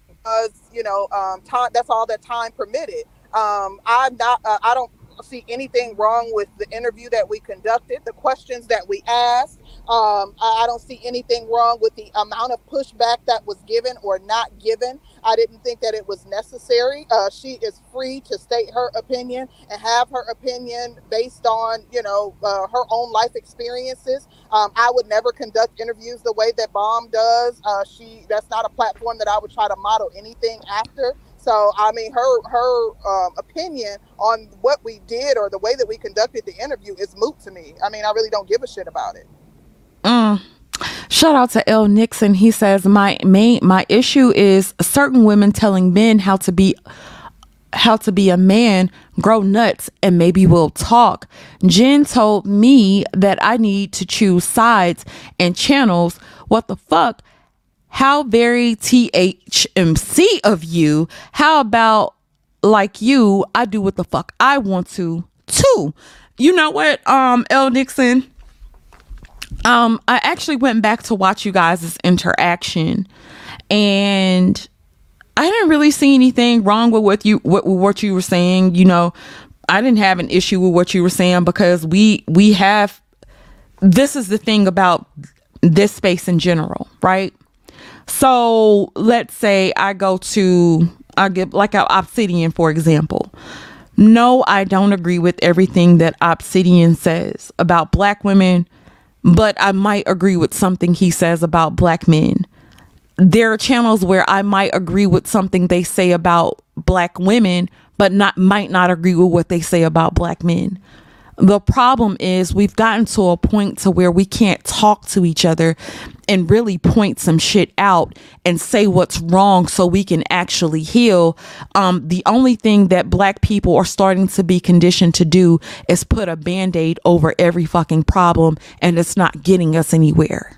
because you know, um, time. That's all that time permitted. Um, I'm not. Uh, I don't see anything wrong with the interview that we conducted, the questions that we asked. Um, I, I, don't see anything wrong with the amount of pushback that was given or not given. I didn't think that it was necessary. Uh, she is free to state her opinion and have her opinion based on, you know, uh, her own life experiences. Um, I would never conduct interviews the way that Bomb does. Uh, she that's not a platform that I would try to model anything after. So I mean, her her um, opinion on what we did or the way that we conducted the interview is moot to me. I mean, I really don't give a shit about it. Mm. Shout out to L Nixon. He says my main my issue is certain women telling men how to be how to be a man, grow nuts, and maybe we'll talk. Jen told me that I need to choose sides and channels. What the fuck? How very THMC of you. How about like you, I do what the fuck I want to too. You know what, um, L Nixon? Um, I actually went back to watch you guys' interaction and I didn't really see anything wrong with what you what, what you were saying. You know, I didn't have an issue with what you were saying because we we have this is the thing about this space in general, right? So let's say I go to I get like Obsidian for example. No, I don't agree with everything that Obsidian says about black women, but I might agree with something he says about black men. There are channels where I might agree with something they say about black women, but not might not agree with what they say about black men. The problem is we've gotten to a point to where we can't talk to each other and really point some shit out and say what's wrong so we can actually heal. Um, the only thing that black people are starting to be conditioned to do is put a band-aid over every fucking problem and it's not getting us anywhere.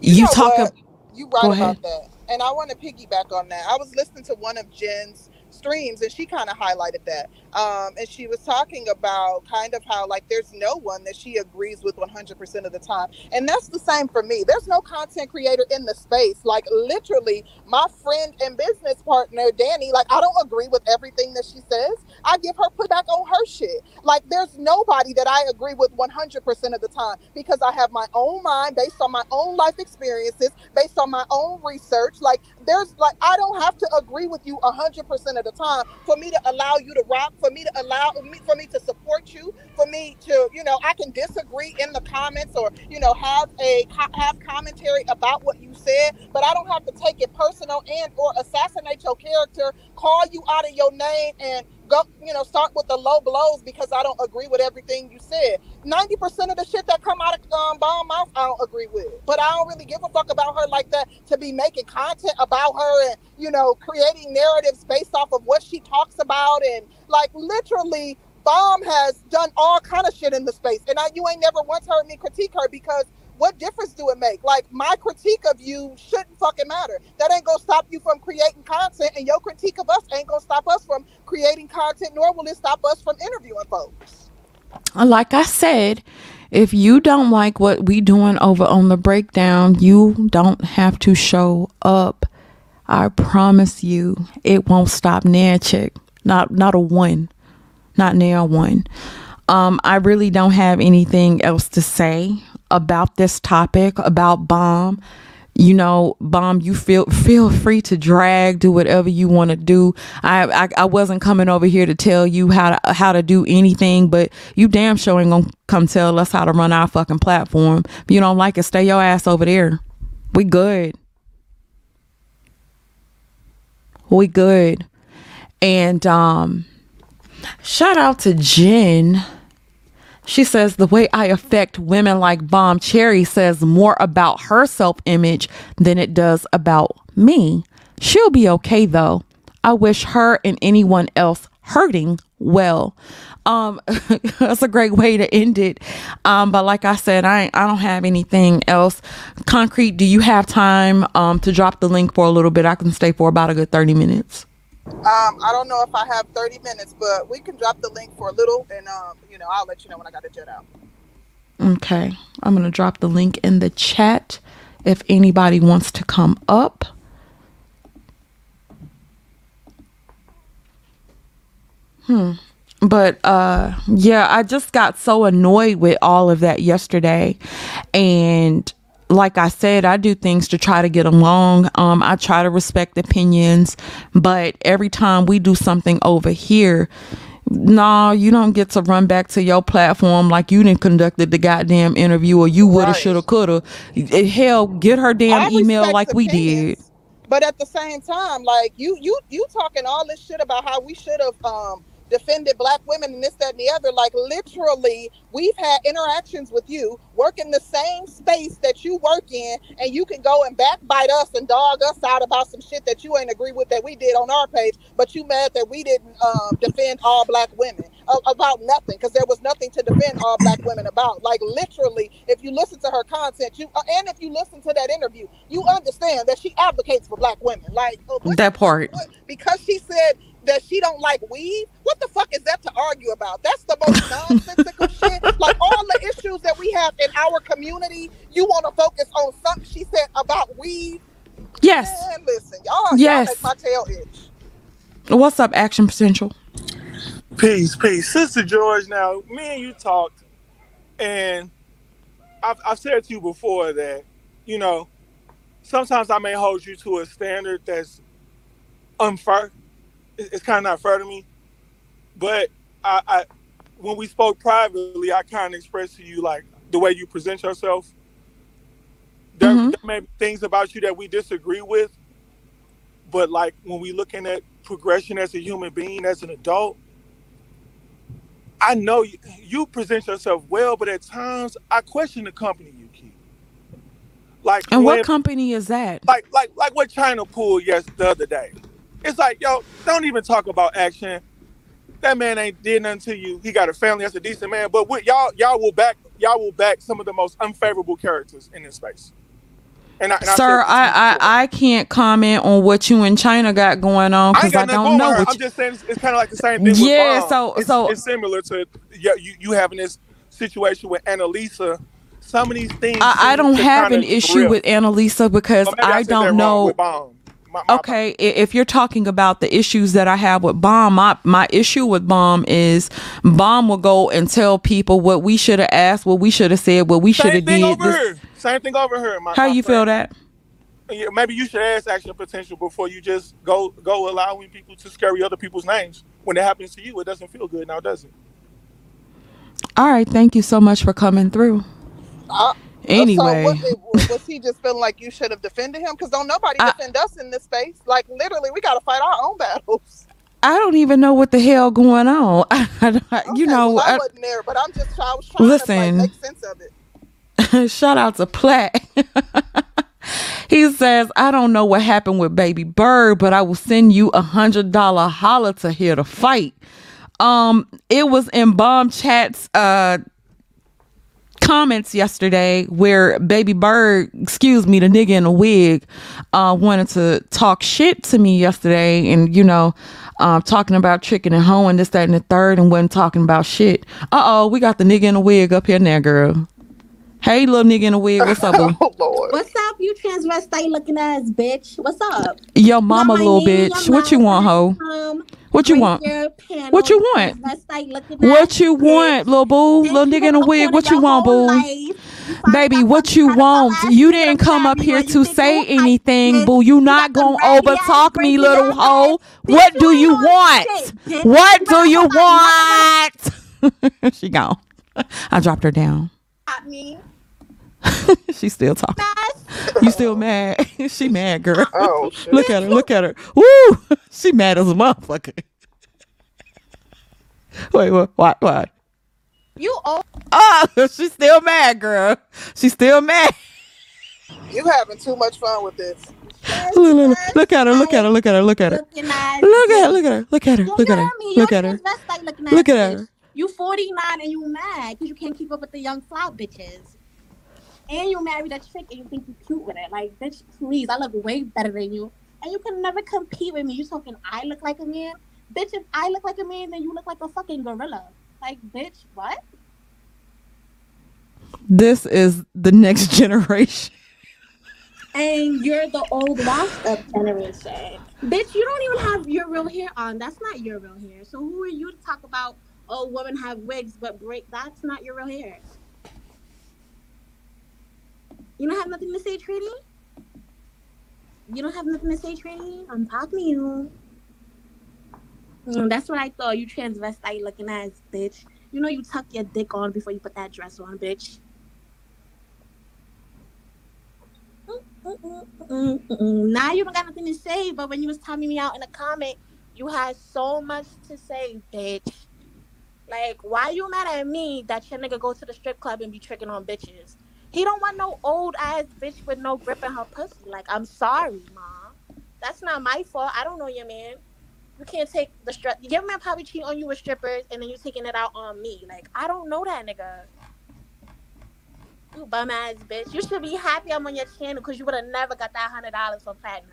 You, you talk about you right about that. And I want to piggyback on that. I was listening to one of Jen's streams and she kind of highlighted that. Um, and she was talking about kind of how like there's no one that she agrees with 100% of the time. And that's the same for me. There's no content creator in the space. Like literally my friend and business partner danny like i don't agree with everything that she says. I give her pushback on her shit. Like there's nobody that i agree with 100% of the time because i have my own mind based on my own life experiences based on my own research. Like there's like i don't have to agree with you 100% of the time for me to allow you to rock for me to allow me for me to support you, for me to, you know, I can disagree in the comments or, you know, have a have commentary about what you said, but I don't have to take it personal and or assassinate your character, call you out of your name and go, you know, start with the low blows because I don't agree with everything you said. 90% of the shit that come out of um, Bomb Mouth, I don't agree with. But I don't really give a fuck about her like that to be making content about her and, you know, creating narratives based off of what she talks about. And like literally, Bomb has done all kind of shit in the space. And I, you ain't never once heard me critique her because what difference do it make? Like my critique of you shouldn't fucking matter. That ain't gonna stop you from creating content, and your critique of us ain't gonna stop us from creating content, nor will it stop us from interviewing folks. Like I said, if you don't like what we doing over on the breakdown, you don't have to show up. I promise you, it won't stop near chick. Not not a one, not near one. Um, I really don't have anything else to say about this topic about bomb. You know bomb you feel feel free to drag do whatever you want to do. I, I, I wasn't coming over here to tell you how to how to do anything but you damn sure ain't gonna come tell us how to run our fucking platform. If you don't like it stay your ass over there. We good. We good. And um shout out to jen she says the way I affect women like Bomb Cherry says more about her self image than it does about me. She'll be okay though. I wish her and anyone else hurting well. Um, [laughs] that's a great way to end it. Um, but like I said, I I don't have anything else concrete. Do you have time um to drop the link for a little bit? I can stay for about a good thirty minutes. Um, I don't know if I have 30 minutes, but we can drop the link for a little, and um, you know, I'll let you know when I got to jet out. Okay, I'm gonna drop the link in the chat if anybody wants to come up. Hmm. But uh yeah, I just got so annoyed with all of that yesterday. And like I said, I do things to try to get along. Um, I try to respect opinions, but every time we do something over here, no, you don't get to run back to your platform like you didn't conducted the goddamn interview or you woulda, Right. shoulda, coulda. Eh, Hell, get her I damn email respect like we did. But at the same time, like you, you, you talking all this shit about how we should have um defended black women and this, that, and the other. Like literally, we've had interactions with you, work in the same space that you work in, and you can go and backbite us and dog us out about some shit that you ain't agree with that we did on our page, but you mad that we didn't um, defend all black women uh, about nothing because there was nothing to defend all black women about. Like literally, if you listen to her content, you uh, and if you listen to that interview, you understand that she advocates for black women. Like uh, That part. because she said that she don't like weed? What the fuck is that to argue about? That's the most [laughs] nonsensical shit. Like all the issues that we have in our community, you want to focus on something she said about weed. Yes. Man, listen, y'all, Yes. y'all make my tail itch. What's up, Action Potential? Peace, peace. Sister George, now, me and you talked, and I've, I've said to you before that, you know, sometimes I may hold you to a standard that's unfair. It- It's kind of not fair to me. But I, I, when we spoke privately, I kind of expressed to you, like, the way you present yourself. There, Mhm. there may be things about you that we disagree with, but, like, when we looking at progression as a human being, as an adult, I know you, you present yourself well, but at times I question the company you keep. Like And when, what company is that? like like like what China pulled yes the other day. It's like yo, don't even talk about action. That man ain't did nothing to you. He got a family. That's a decent man. But with, y'all y'all will back y'all will back some of the most unfavorable characters in this space. And I, and Sir, said this to you I, I. I can't comment on what you and China got going on because I, nothing don't know I'm you, just saying it's, it's kind of like the same thing. Yeah, so- it's, so- it's similar to yeah, you you having this situation with Annalisa. Some of these things. I, I don't have an issue with Annalisa because I don't know. With Bomb. My- my Okay, i- if you're talking about the issues that I have with Bomb, my, my issue with Bomb is Bomb will go and tell people what we should have asked, what we should have said, what we should Same have thing did. over This- here. Same thing over here. My, How my you feel that? Yeah, maybe you should ask action potential before you just go go allowing people to scary other people's names. When it happens to you, it doesn't feel good now, does it? All right, thank you so much for coming through. Uh, Anyway, so what, was he just feeling like you should have defended him? Because don't nobody I- defend us in this space. Like literally, we got to fight our own battles. I don't even know what the hell going on. [laughs] I, Okay, you know, well, I, I- wasn't there, but I'm just I was trying Listen. to like, make sense of it. [laughs] Shout out to Platt. [laughs] he says, I don't know what happened with Baby Bird, but I will send you a hundred dollar holler to here to fight. Um, it was in Bomb Chat's uh comments yesterday where Baby Bird, excuse me, the nigga in a wig, uh, wanted to talk shit to me yesterday and, you know, um, talking about tricking and hoeing, this, that, and the third, and wasn't talking about shit. Uh oh, we got the nigga in a wig up here now, girl. Hey, little nigga in a wig, what's up, [laughs] boo? Oh Lord. What's up, you transvestite looking ass bitch? What's up? Yo, mama, Not little name, bitch. What you want, ho? Um, What you want? What you want? What you want, little boo? Little nigga in a wig, what you want, boo? Baby, what you want? You didn't come up here to say anything, boo. You not gonna over talk me, little hoe. What do you want? What do you want? she gone. [laughs] I dropped her down. I mean, [laughs] She's still talking. You still mad? [laughs] she mad, girl. Oh [laughs] shit. Look at her. Look at her. Woo! She mad as a motherfucker. Wait, what? What? What? you old. Ah, oh, she's still mad, girl. She's still mad. You having too much fun with this. Look, look, look, at her, look at her, look at her, look at her. Look at her, look at her, look at her, look at her, look You're at her. Look at her. You 49 and you mad because you can't keep up with the young fly bitches. And you married a chick and you think you're cute with it. Like, bitch, please, I look way better than you. And you can never compete with me. You talking I look like a man? Bitch, if I look like a man, then you look like a fucking gorilla. Like, bitch, what? This is the next [laughs] generation. And you're the old washed up generation. Bitch, you don't even have your real hair on. That's not your real hair. So who are you to talk about, oh, women have wigs but break? That's not your real hair. You don't have nothing to say, Trini? You don't have nothing to say, Trini? I'm talking to you. Mm, that's what I thought. You transvestite looking ass bitch. You know you tuck your dick on before you put that dress on, bitch. Mm-mm-mm-mm. Now you don't got nothing to say, but when you was timing me out in a comment, you had so much to say, bitch. Like, why you mad at me that your nigga go to the strip club and be tricking on bitches? He don't want no old ass bitch with no grip in her pussy. Like, I'm sorry, mom. That's not my fault. I don't know your man. You can't take the strip. Your man probably cheat on you with strippers, and then you taking it out on me. Like, I don't know that nigga. You bum ass bitch. You should be happy I'm on your channel because you would have never got that hundred dollars for platinum.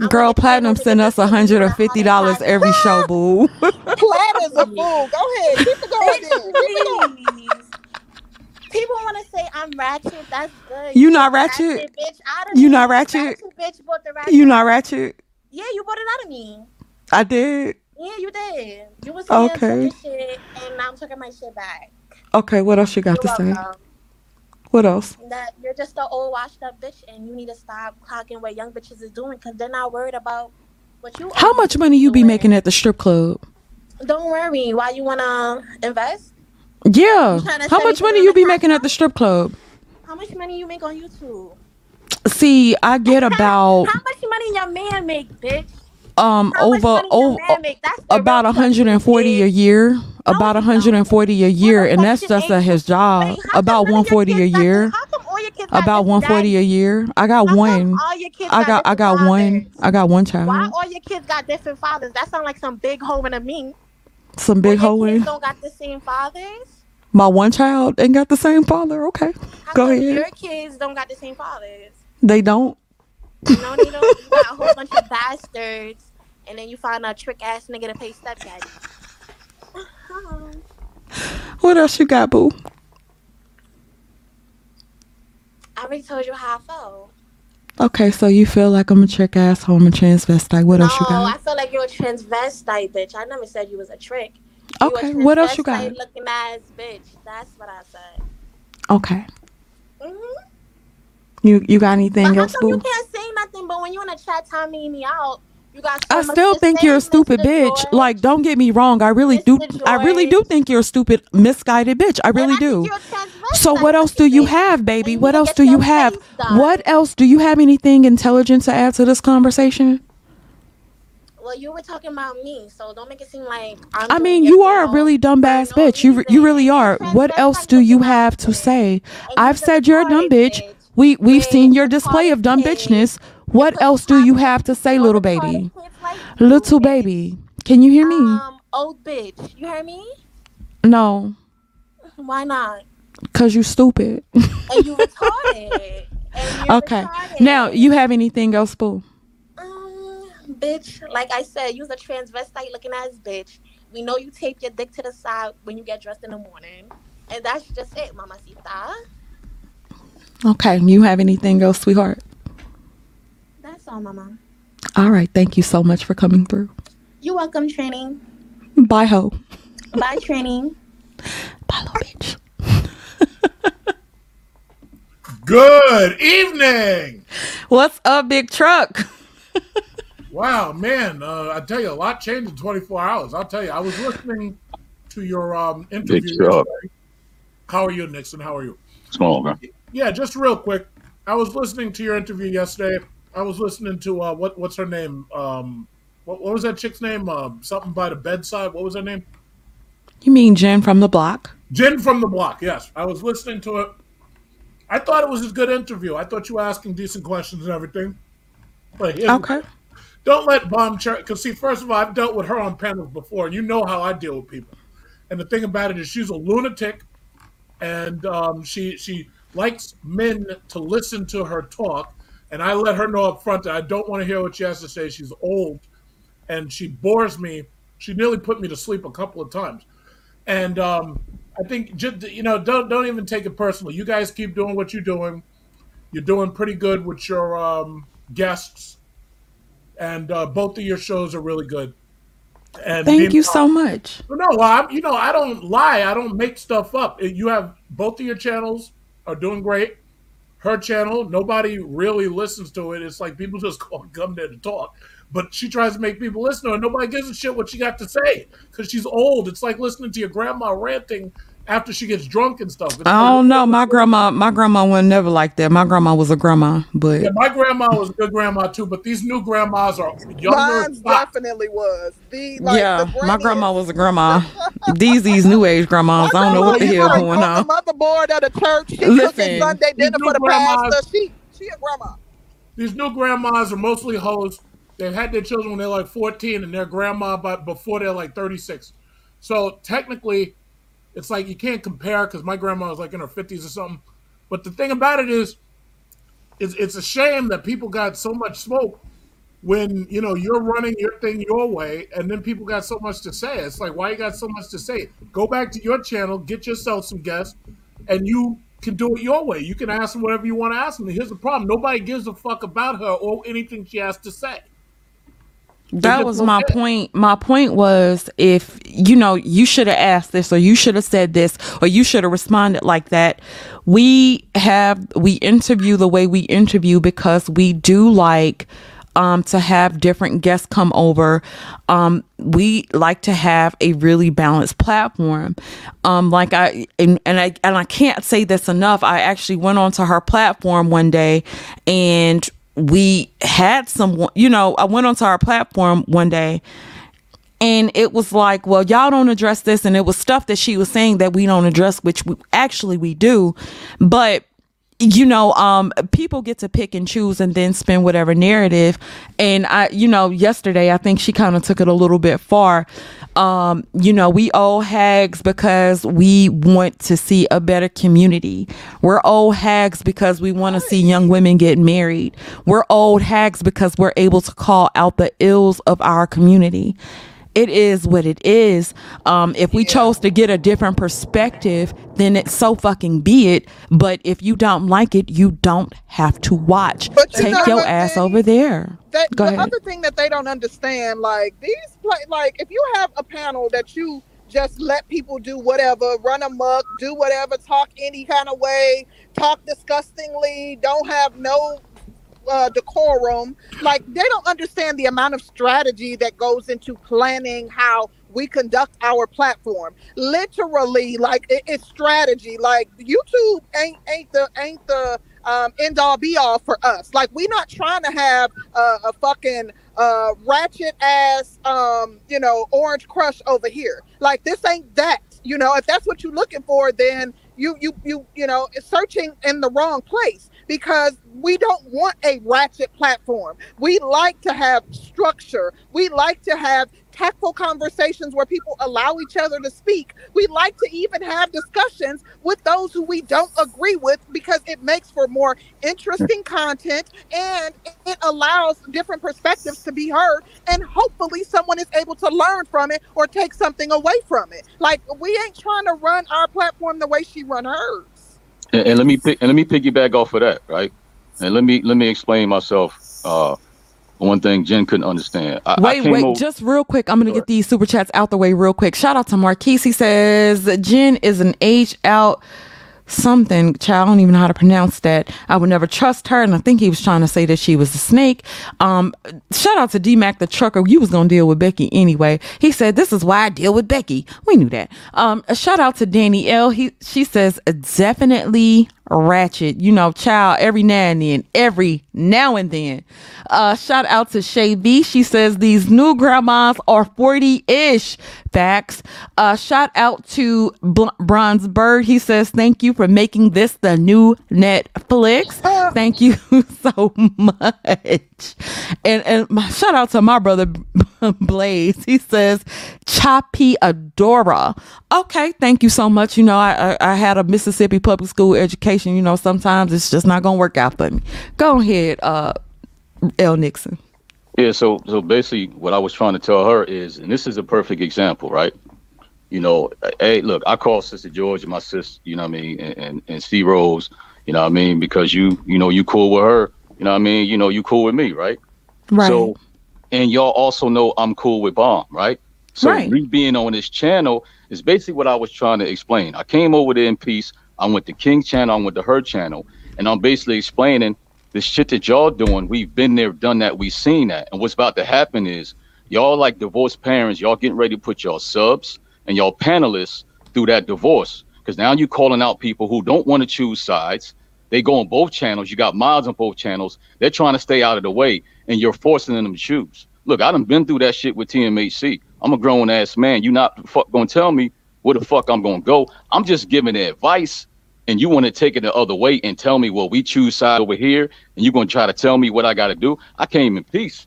I'm Girl, Platinum channel send us you hundred got and fifty dollars every show, boo. Platinum's a fool. Go ahead. Keep it going. [laughs] Keep it going. People want to say I'm ratchet. That's good. You not ratchet? bitch. I You not the ratchet? bitch bought the ratchet. You not ratchet? Yeah, you bought it out of me. I did. Yeah, you did. You was Okay. shit, and now I'm taking my shit back. Okay, what else you got to You're say? welcome. What else? That you're just an old washed up bitch, and you need to stop clocking what young bitches is doing because they're not worried about what you. How much money you be doing. making at the strip club? Don't worry. Why you wanna invest? Yeah. How much money you be making at the strip club? How much money you make on YouTube? See, I get about How much money your man make, bitch? um How over over man make? That's the about real 140 a year. About you 140 a year, and that's just at his job. About come none of your 140 a year. this- How come all your kids got About 140 a year. I got How one. all your kids I got I got one. I got one child. Why all your kids got different fathers? That sounds like some big hoe in a me. Some big your hoe kids in. don't got the same fathers. My one child ain't got the same father. Okay, How go ahead. your kids don't got the same fathers? They don't. You know they don't. You got a whole bunch of bastards, and then you find a trick ass nigga to pay stepdaddy. [sighs] What else you got, boo? I already told you how I felt. Okay, so you feel like I'm a trick asshole, I'm a transvestite. What no, else you got? I feel like you're a transvestite, bitch. I never said you was a trick. You Okay, what else you got? Looking ass bitch. That's what I said. Okay, hmm you you got anything But else, you can't say nothing? But when you in a chat timing me out, you got. So I still think you're a stupid bitch. Like, don't get me wrong. I really do. I really do think you're a stupid, misguided bitch. I really I do. you're a transvestite So what else do you have, baby? What else do you have? What else do you have? Anything intelligent to add to this conversation? Well, you were talking about me, so don't make it seem like I'm. I mean, you are a really dumbass bitch. You you really are. What else do you have to say? I've said you're a dumb bitch. We we've seen your display of dumb bitchness. What else do you have to say, little baby? kids like you, Little baby, can you hear me? Um, old bitch. You hear me? No, Why not? cause you stupid. And you retarded. [laughs] And okay. retarded. Now you have anything else, boo? Um, bitch, like I said, you's a transvestite looking ass bitch. We know you tape your dick to the side when you get dressed in the morning. And that's just it, mamacita. Okay. You have anything else, sweetheart? That's all, mama. All right. Thank you so much for coming through. You're welcome, training. Bye, ho. Bye, training. [laughs] Bye, little bitch. [laughs] Good evening. What's up, big truck? [laughs] Wow, man, uh, I tell you, a lot changed in 24 hours. I'll tell you, I was listening to your um, interview. Big truck. How are you, Nixon? How are you? What's going on, man? Yeah, just real quick. I was listening to your interview yesterday. I was listening to uh, what what's her name? Um, what, what was that chick's name? Uh, something by the bedside. What was her name? You mean Jen from the block? Jen from the block. Yes, I was listening to it. I thought it was a good interview. I thought you were asking decent questions and everything. But here's Okay. don't let bomb cherry. Because see, first of all, I've dealt with her on panels before, and you know how I deal with people. And the thing about it is, she's a lunatic, and um, she she likes men to listen to her talk. And I let her know up front that I don't want to hear what she has to say. She's old, and she bores me. She nearly put me to sleep a couple of times. And um, I think just you know, don't don't even take it personally. You guys keep doing what you're doing. You're doing pretty good with your um, guests, and uh, both of your shows are really good. And Thank you so much. no, I, you know, I don't lie. I don't make stuff up. You have both of your channels are doing great. Her channel, nobody really listens to it. It's like people just [laughs] call, come there to talk. But she tries to make people listen to her. Nobody gives a shit what she got to say because she's old. It's like listening to your grandma ranting after she gets drunk and stuff. It's I don't know. My grandma, my grandma was never like that. My grandma was a grandma, but Yeah, my grandma was a good grandma too, but these new grandmas are younger. Mine definitely was. The like yeah, the my grandma was a [laughs] grandma. these these new age grandmas, I don't know what the hell grandma, going on. know, The motherboard of the church. She Listen. Sunday dinner for the grandmas- pastor. She she a grandma. These new grandmas are mostly hoes. They've had their children when they're like 14 and their grandma but before they're like 36. So technically, it's like you can't compare because my grandma was like in her 50s or something. But the thing about it is, it's, it's a shame that people got so much smoke when you know you're running your thing your way, and then people got so much to say. It's like why you got so much to say? Go back to your channel, get yourself some guests, and you can do it your way. You can ask them whatever you want to ask them. Here's the problem: nobody gives a fuck about her or anything she has to say. That was my point. My point was if you know you should have asked this or you should have said this or you should have responded like that. We have we interview the way we interview because we do like um to have different guests come over. Um we like to have a really balanced platform. Um like I and, and I and I can't say this enough. I actually went onto her platform one day and we had someone, you know, I went onto our platform one day and it was like, well, y'all don't address this. And it was stuff that she was saying that we don't address, which we, actually we do. But you know, um, people get to pick and choose and then spin whatever narrative. And I, you know, yesterday I think she kind of took it a little bit far. Um, you know, we old hags because we want to see a better community. We're old hags because we want to see young women get married. We're old hags because we're able to call out the ills of our community it is what it is. Um, if we chose to get a different perspective, then it's so fucking be it. But if you don't like it, you don't have to watch. But you Take your ass Dave? over there. That, Go the ahead. other thing that they don't understand, like these, like if you have a panel that you just let people do whatever, run amok, do whatever, talk any kind of way, talk disgustingly, don't have no uh, decorum. Like they don't understand the amount of strategy that goes into planning how we conduct our platform. Literally, like it, it's strategy. Like YouTube ain't ain't the ain't the um, end all be all for us. Like we're not trying to have uh, a fucking uh, ratchet ass, um, you know, orange crush over here. Like this ain't that. You know, if that's what you're looking for, then you you you you know, searching in the wrong place because we don't want a ratchet platform. We like to have structure. We like to have tactful conversations where people allow each other to speak. We like to even have discussions with those who we don't agree with because it makes for more interesting content and it allows different perspectives to be heard and hopefully someone is able to learn from it or take something away from it. Like we ain't trying to run our platform the way she run hers. And, and let me pick, and let me piggyback off of that, right? And let me let me explain myself. Uh, one thing Jen couldn't understand. I, I Wait, came wait, over- just real quick. I'm gonna get these super chats out the way real quick. Shout out to Marquise. He says Jen is an age out something. Child, I don't even know how to pronounce that. I would never trust her, and I think he was trying to say that she was a snake. Um, shout out to D Mac the trucker. You was gonna deal with Becky anyway. He said this is why I deal with Becky. We knew that. Um, a shout out to Danny L. He she says definitely ratchet. You know, child, every now and then, every now and then. Uh, shout out to Shay B. She says these new grandmas are 40 ish. Facts. Uh, shout out to Bl- Bronze Bird. He says, Thank you for making this the new Netflix. Thank you [laughs] so much. And, and my, shout out to my brother [laughs] Blaze. He says, Choppy Adora. Okay, thank you so much. You know, I, I, I had a Mississippi public school education. You know, sometimes it's just not going to work out for me. Go ahead, uh, L. Nixon. Yeah, so so basically what I was trying to tell her is, and this is a perfect example, right? You know, hey, look, I call Sister George my sister, you know what I mean, and, and, and C Rose, you know what I mean, because you, you know, you cool with her, you know what I mean, you know, you cool with me, right? Right. So and y'all also know I'm cool with Bomb, right? So Right. me being on this channel is basically what I was trying to explain. I came over there in peace. I went to King channel, I went to her channel, and I'm basically explaining the shit that y'all doing. We've been there, done that, we've seen that. And what's about to happen is y'all like divorced parents, y'all getting ready to put y'all subs and y'all panelists through that divorce. Because now you're calling out people who don't want to choose sides. They go on both channels. You got miles on both channels. They're trying to stay out of the way, and you're forcing them to choose. Look, I done been through that shit with TMHC. I'm a grown ass man. You not fuck gonna tell me where the fuck I'm gonna go. I'm just giving advice, and you want to take it the other way and tell me, well, we choose side over here, and you're gonna try to tell me what I gotta do. I came in peace.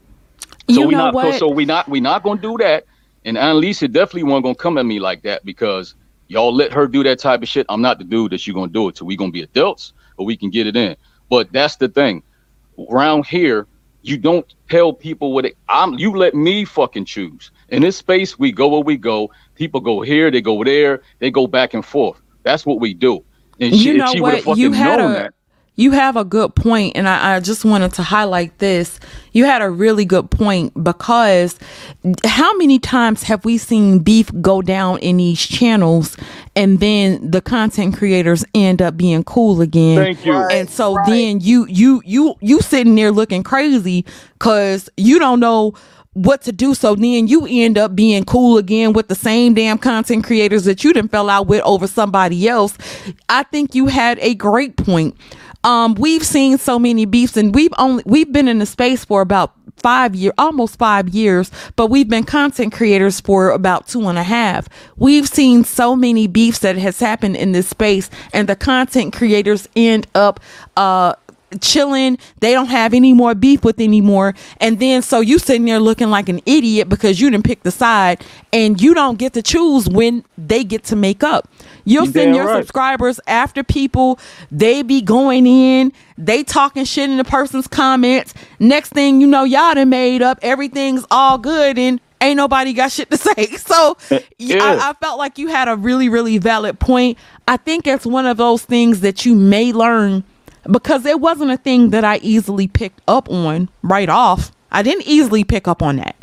So you we not what? so, we not we not gonna do that. And Annalisa definitely wasn't gonna come at me like that because y'all let her do that type of shit. I'm not the dude that you gonna do it to. We gonna be adults, but we can get it in. But that's the thing. Around here, you don't tell people what it, I'm. You let me fucking choose. In this space, we go where we go. People go here, they go there, they go back and forth. That's what we do. And she, you if know she what you had a that, you have a good point and I, I just wanted to highlight this you had a really good point because how many times have we seen beef go down in these channels and then the content creators end up being cool again Thank you. Right. and so right. then you you you you sitting there looking crazy because you don't know what to do so then you end up being cool again with the same damn content creators that you didn't fell out with over somebody else i think you had a great point um we've seen so many beefs and we've only we've been in the space for about five year almost five years but we've been content creators for about two and a half. We've seen so many beefs that has happened in this space and the content creators end up uh chilling. They don't have any more beef with anymore. And then so you sitting there looking like an idiot because you didn't pick the side and you don't get to choose when they get to make up you'll send damn your right. subscribers after people they be going in they talking shit in the person's comments next thing you know y'all done made up everything's all good and ain't nobody got shit to [laughs] say so eh, Yeah. I, I felt like you had a really really valid point i think it's one of those things that you may learn because it wasn't a thing that I easily picked up on right off. I didn't easily pick up on that.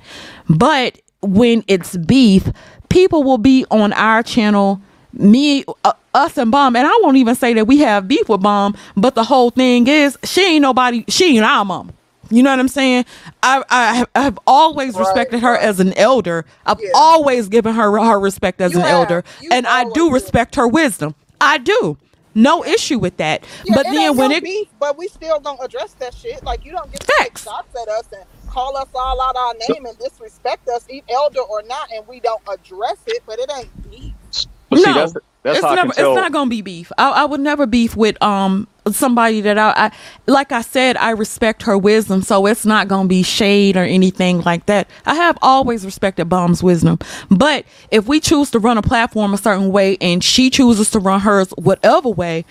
But when it's beef, people will be on our channel, me, uh, us, and Bomb. And I won't even say that we have beef with Bomb, but the whole thing is she ain't nobody, she ain't our mom. You know what I'm saying? I I have, I have always Right, respected her right. as an elder. I've Yeah. always given her her respect as You an have. elder, and I do respect her wisdom. I do. No issue with that. Yeah, but then when it beef, but we still gonna address that shit. Like you don't get Facts. shots at us and call us all out our name and disrespect us, elder or not, and we don't address it. But it ain't beef. But see, No, that's that's it's never it's not gonna be beef. I, I would never beef with um somebody that I, I like I said I respect her wisdom, so it's not gonna be shade or anything like that. I have always respected Bomb's wisdom, but if we choose to run a platform a certain way and she chooses to run hers whatever way.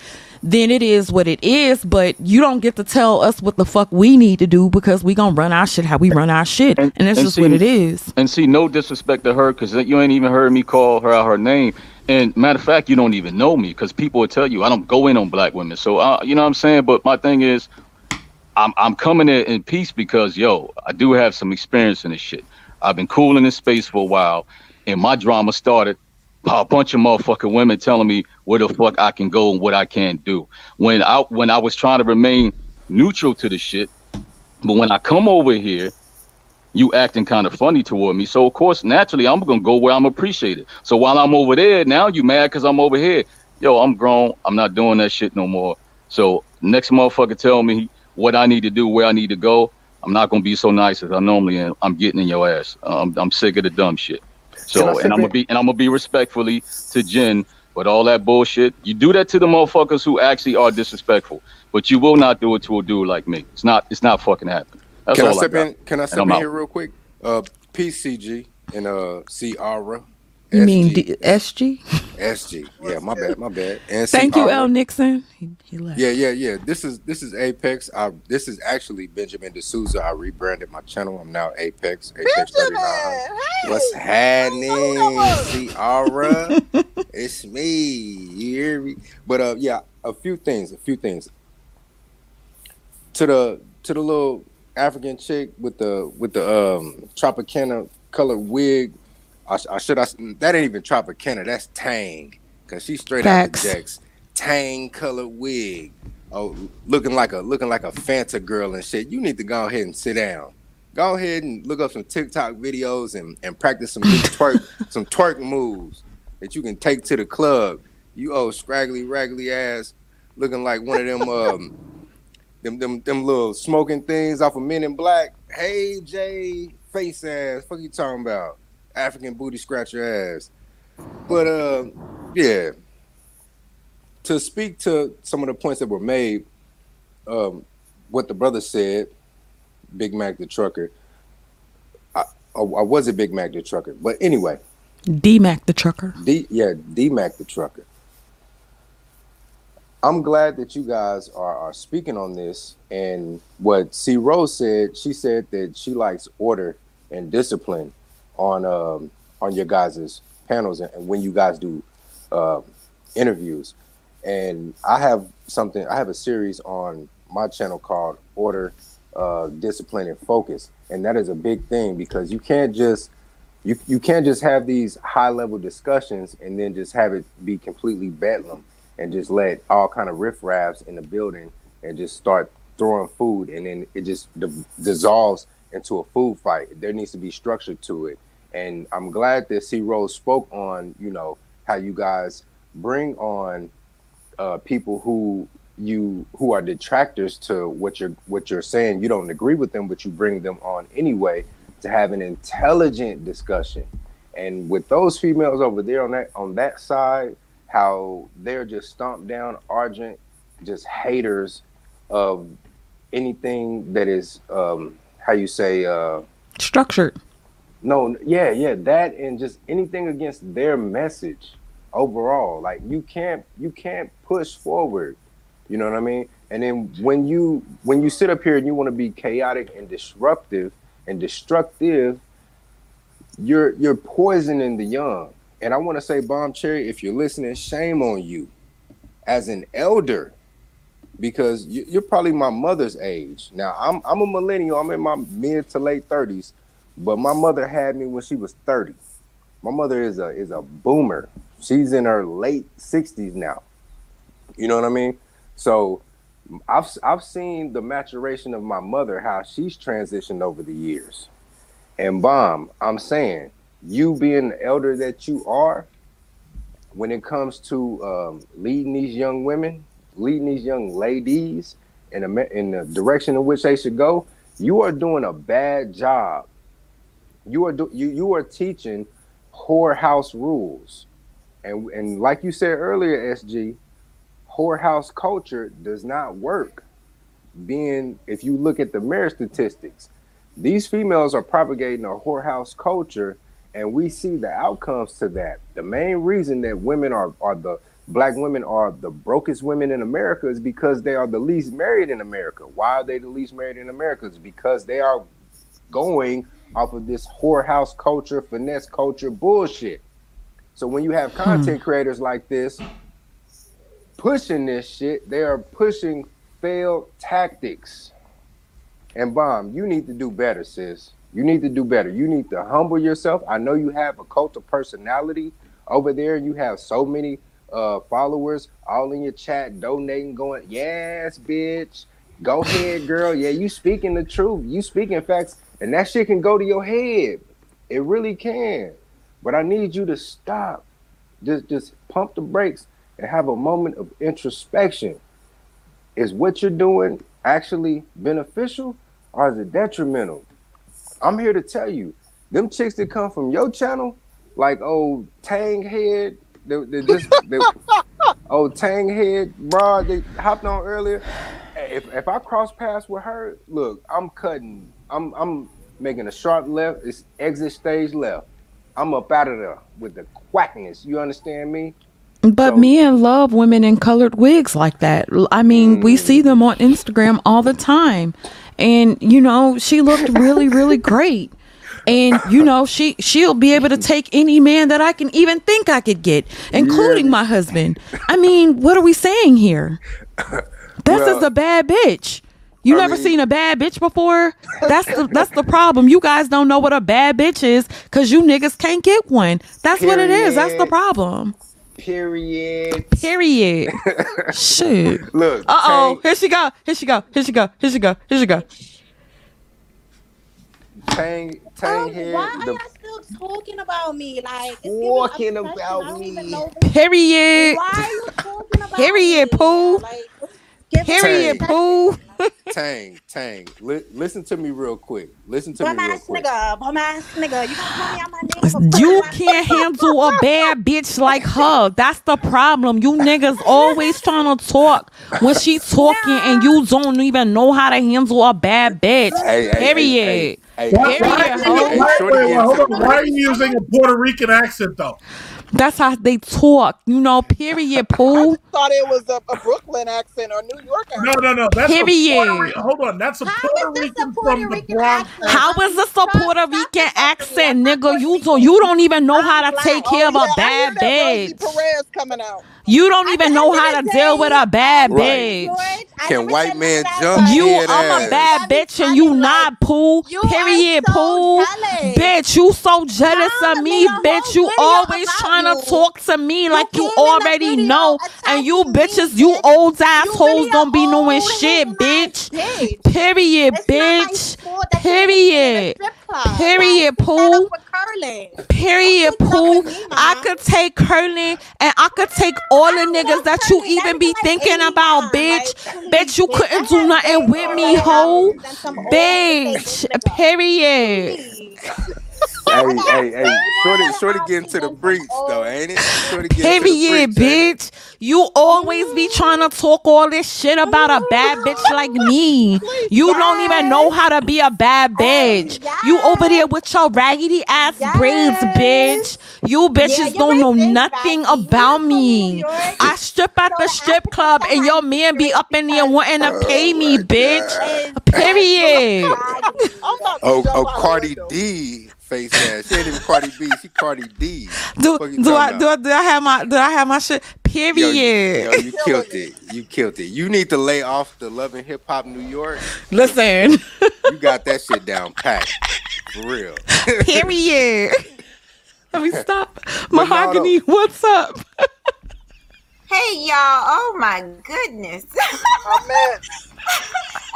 Then it is what it is, but you don't get to tell us what the fuck we need to do because we gonna run our shit how we run our shit, and, And- that's and just see- what it is. And see, no disrespect to her, because you ain't even heard me call her out her name. And matter of fact, you don't even know me, because people will tell you I don't go in on black women. So uh, you know what I'm saying. But my thing is, I'm I'm coming in in peace because yo, I do have some experience in this shit. I've been cool in this space for a while, and my drama started by a bunch of motherfucking women telling me where the fuck I can go and what I can't do. When I when I was trying to remain neutral to the shit, but when I come over here you acting kind of funny toward me. So of course, naturally, I'm gonna go where I'm appreciated. So while I'm over there, now you mad because I'm over here. Yo, I'm grown. I'm not doing that shit no more. So next motherfucker tell me what I need to do, where I need to go. I'm not gonna be so nice as I normally am. I'm getting in your ass. I'm, I'm sick of the dumb shit. So and I'm gonna be and I'm gonna be respectfully to Jen, but all that bullshit, you do that to the motherfuckers who actually are disrespectful. But you will not do it to a dude like me. It's not it's not fucking happening. That's Can I step got. in? Can I step in out. here real quick? Uh, PCG and uh, Ciara. You mean SG, D- SG? SG? Yeah, my bad, my bad. And Thank you, Ciara. L. Nixon. He, he left. Yeah, yeah, yeah. This is this is Apex. I this is actually Benjamin D'Souza. I rebranded my channel. I'm now Apex. Apex 39. Benjamin, hey, What's happening, Lord. Ciara? [laughs] it's me. You hear me? But uh, yeah, a few things. A few things. To the to the little African chick with the with the um Tropicana colored wig. I, I should I that ain't even Tropicana. That's Tang, cause she's straight Facts. out the jacks. Tang colored wig. Oh, looking like a looking like a Fanta girl and shit. You need to go ahead and sit down. Go ahead and look up some TikTok videos and, and practice some twerk [laughs] some twerk moves that you can take to the club. You old scraggly raggly ass looking like one of them um them them them little smoking things off of Men in Black. Hey Jay, face ass. Fuck you talking about? African booty scratcher ass. But uh yeah. To speak to some of the points that were made, um, what the brother said, Big Mac the trucker. I, I, I was a Big Mac the trucker, but anyway, D Mac the trucker. D yeah, D Mac the trucker. I'm glad that you guys are, are speaking on this. And what C Rose said, she said that she likes order and discipline on um, on your guys' panels and, and when you guys do uh, interviews. And I have something. I have a series on my channel called Order, uh, Discipline, and Focus, and that is a big thing because you can't just you you can't just have these high level discussions and then just have it be completely bedlam and just let all kind of riffraffs in the building and just start throwing food and then it just di- dissolves into a food fight. There needs to be structure to it, and I'm glad that C Rose spoke on you know how you guys bring on uh, people who you who are detractors to what you're what you're saying. You don't agree with them, but you bring them on anyway to have an intelligent discussion. And with those females over there on that on that side, how they're just stomped down, argent, just haters of anything that is um how you say uh Structured. no, yeah, yeah, that and just anything against their message overall. Like you can't you can't push forward. You know what I mean? And then when you when you sit up here and you want to be chaotic and disruptive and destructive, you're you're poisoning the young. And I want to say, Bomb Cherry, if you're listening, shame on you as an elder, because you, you're probably my mother's age. Now I'm I'm a millennial. I'm in my mid to late thirties, but my mother had me when she was thirty. My mother is a is a boomer. She's in her late sixties now. You know what I mean? So I've I've seen the maturation of my mother, how she's transitioned over the years. And bomb, I'm saying, you being the elder that you are, when it comes to um, leading these young women, leading these young ladies in a in the direction in which they should go, you are doing a bad job. You are do, you you are teaching whorehouse rules, and and like you said earlier, SG, whorehouse culture does not work. Being if you look at the marriage statistics, these females are propagating a whorehouse culture, and we see the outcomes to that. The main reason that women are are the black women are the brokest women in America is because they are the least married in America. Why are they the least married in America? It's because they are going off of this whorehouse culture, finesse culture bullshit. So when you have hmm. content creators like this pushing this shit, they are pushing failed tactics. And bomb, you need to do better, sis. You need to do better. You need to humble yourself. I know you have a cult of personality over there. You have so many uh, followers all in your chat donating, going, yes, bitch. Go [laughs] ahead, girl. Yeah, you speaking the truth. You speaking facts, and that shit can go to your head. It really can. But I need you to stop. Just just pump the brakes and have a moment of introspection. is what you're doing actually beneficial or is it detrimental? I'm here to tell you, them chicks that come from your channel, like old Tang Head, they, they just they, [laughs] old Tang Head broad they hopped on earlier. If if I cross paths with her, look, I'm cutting. I'm I'm making a sharp left. It's exit stage left. I'm up out of there with the quackness. You understand me? But So- men love women in colored wigs like that. I mean, we see Mm. them on Instagram all the time. And you know, she looked really really [laughs] great. And you know, she she'll be able to take any man that I can even think I could get, including my husband. I mean, what are we saying here? This is a bad bitch. You I never mean- seen a bad bitch before? That's the that's the problem. You guys don't know what a bad bitch is because you niggas can't get one. That's what it is. That's the problem. Period. Period. [laughs] Shit. Look. Uh oh. Here she go. Here she go. Here she go. Here she go. Here she go. Tang Tang Um, Head. why are the- y'all still talking about me? Like, it's Talking about I don't even me. know- Period. Why are you talking about Period, me? Pooh. Like, it's giving Period. obsession. Tang, Tang. Li- listen to me real quick. Listen to me real quick. nigga, bum ass nigga. You gonna call me out my name? You can't nigga? handle a bad bitch like her. That's the problem. You niggas always trying to talk when she talking and you don't even know how to handle a bad bitch. Hey, hey, hey, Period. Hey, Why, hey, why, Period, hey, ho. why, hey, wait, Shorty wait, getting hold to on. the Why are you using a Puerto Rican accent though? That's how they talk. You know, period, [laughs] I thought it was a, a Brooklyn accent or New York accent. No, no, no. That's a Period. Puerto Hold on. That's a How Puerto is this a Rican Puerto from the Bronx. accent? How is this a Puerto Rican accent, nigga? You Rican. don't, you don't even know how to take black. care of Oh, a yeah, I hear bad that Rosie bitch. Perez coming out. You don't At even the know end how to the deal with a bad Right. bitch. George, Can white man none of that, jump You, I'm a bad bitch and you funny, not, like, Pooh. you are Period, so Pooh. jealous. Bitch, you so jealous Nah, of me, bitch. You always about trying to talk to me like you came already know. And you attacking me, bitches, you bitch. old You assholes really don't be knowing shit, bitch. ass bitch. Period, It's not my bitch. fault that you're in the Period. Club. Period, Like, pick that Pooh. up with Curlin. Period, Don't take it up Pooh. with me, I could take curling and I could take all the niggas that you even be thinking 89. about, bitch. Bitch, you couldn't do nothing with me, hoe. albums than some old Bitch. Period. Please. Hey, [laughs] hey, hey, shorty, shorty albums getting to the breach though, ain't it? Shorty getting to the Period, breach, ain't bitch. You always be trying to talk all this shit about a bad bitch like me. [laughs] You don't even know how to be a bad Hey, bitch. You over there with your raggedy ass braids, bitch. You bitches Yeah, don't know nothing baggy. About me. I strip at the the strip club and your man be up in there wanting to Oh pay me, bitch. God. is Period. baggy. I'm about to Oh, oh, out Cardi the. D face ass. She ain't even Cardi B. She Cardi D. Do do I do I, do I have my do I have my shit? Yo, you- Period. yo, you [laughs] killed it. You killed it. You need to lay off the Love and Hip Hop New York. Listen. You got that shit down pat. For real. [laughs] Period. Let me stop. no, Mahogany, what's up? Hey y'all! Oh my goodness. I'm mad.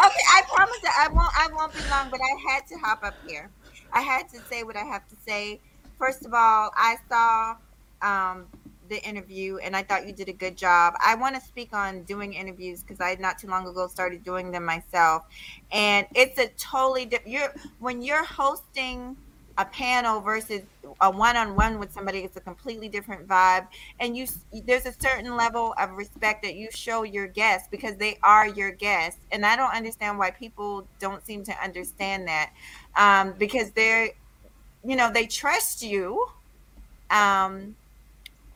okay, I promise that I won't. I won't be long, but I had to hop up here. I had to say what I have to say. First of all, I saw um, the interview and I thought you did a good job. I want to speak on doing interviews because I not too long ago started doing them myself, and it's a totally different. You're when you're hosting a panel versus a one-on-one with somebody it's a completely different vibe and you there's a certain level of respect that you show your guests because they are your guests and i don't understand why people don't seem to understand that um, because they're you know they trust you um,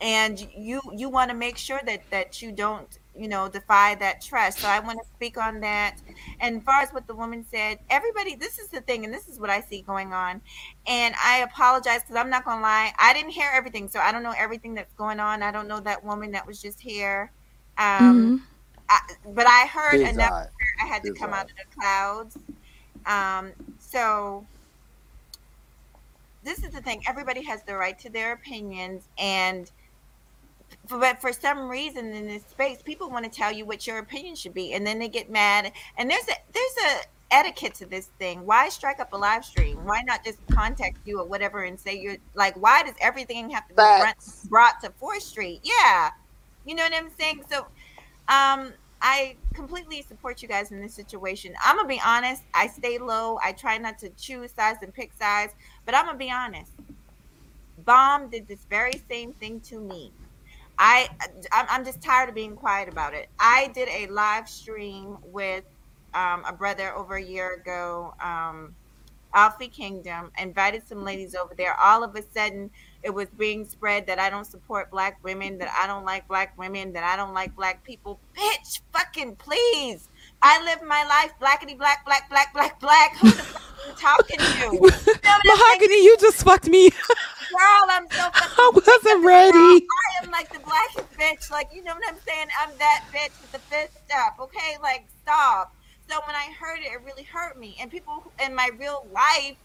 and you you want to make sure that that you don't you know defy that trust. So i want to speak on that. And as far as what the woman said everybody this is the thing and this is what i see going on. And i apologize because i'm not gonna lie i didn't hear everything so i don't know everything that's going on. I don't know that woman that was just here um I, but i heard His enough eye. i had to come eye. out of the clouds. Um so this is the thing everybody has the right to their opinions and but for some reason in this space people want to tell you what your opinion should be and then they get mad and there's a there's a etiquette to this thing. Why strike up a live stream? Why not just contact you or whatever and say you're like why does everything have to be brought, Facts. brought to fourth street? Yeah you know what i'm saying? So um I completely support you guys in this situation. I'm gonna be honest. I stay low. I try not to choose sides and pick sides, but I'm gonna be honest. Bomb did this very same thing to me. I I'm just tired of being quiet about it. I did a live stream with um, a brother over a year ago, um, Alfie Kingdom. Invited some ladies over there. All of a sudden, it was being spread that I don't support black women, that I don't like black women, that I don't like black people. Bitch, fucking please. I live my life blackity black, black, black, black, black. Who the fuck are you talking to? [laughs] You know what I'm saying? Mahogany, you just fucked me. Girl, I'm so [laughs] fucking I wasn't ready. I am like the blackest bitch. Like, you know what I'm saying? I'm that bitch with the fist up. Okay? Like, stop. So when I heard it, it really hurt me. And people in my real life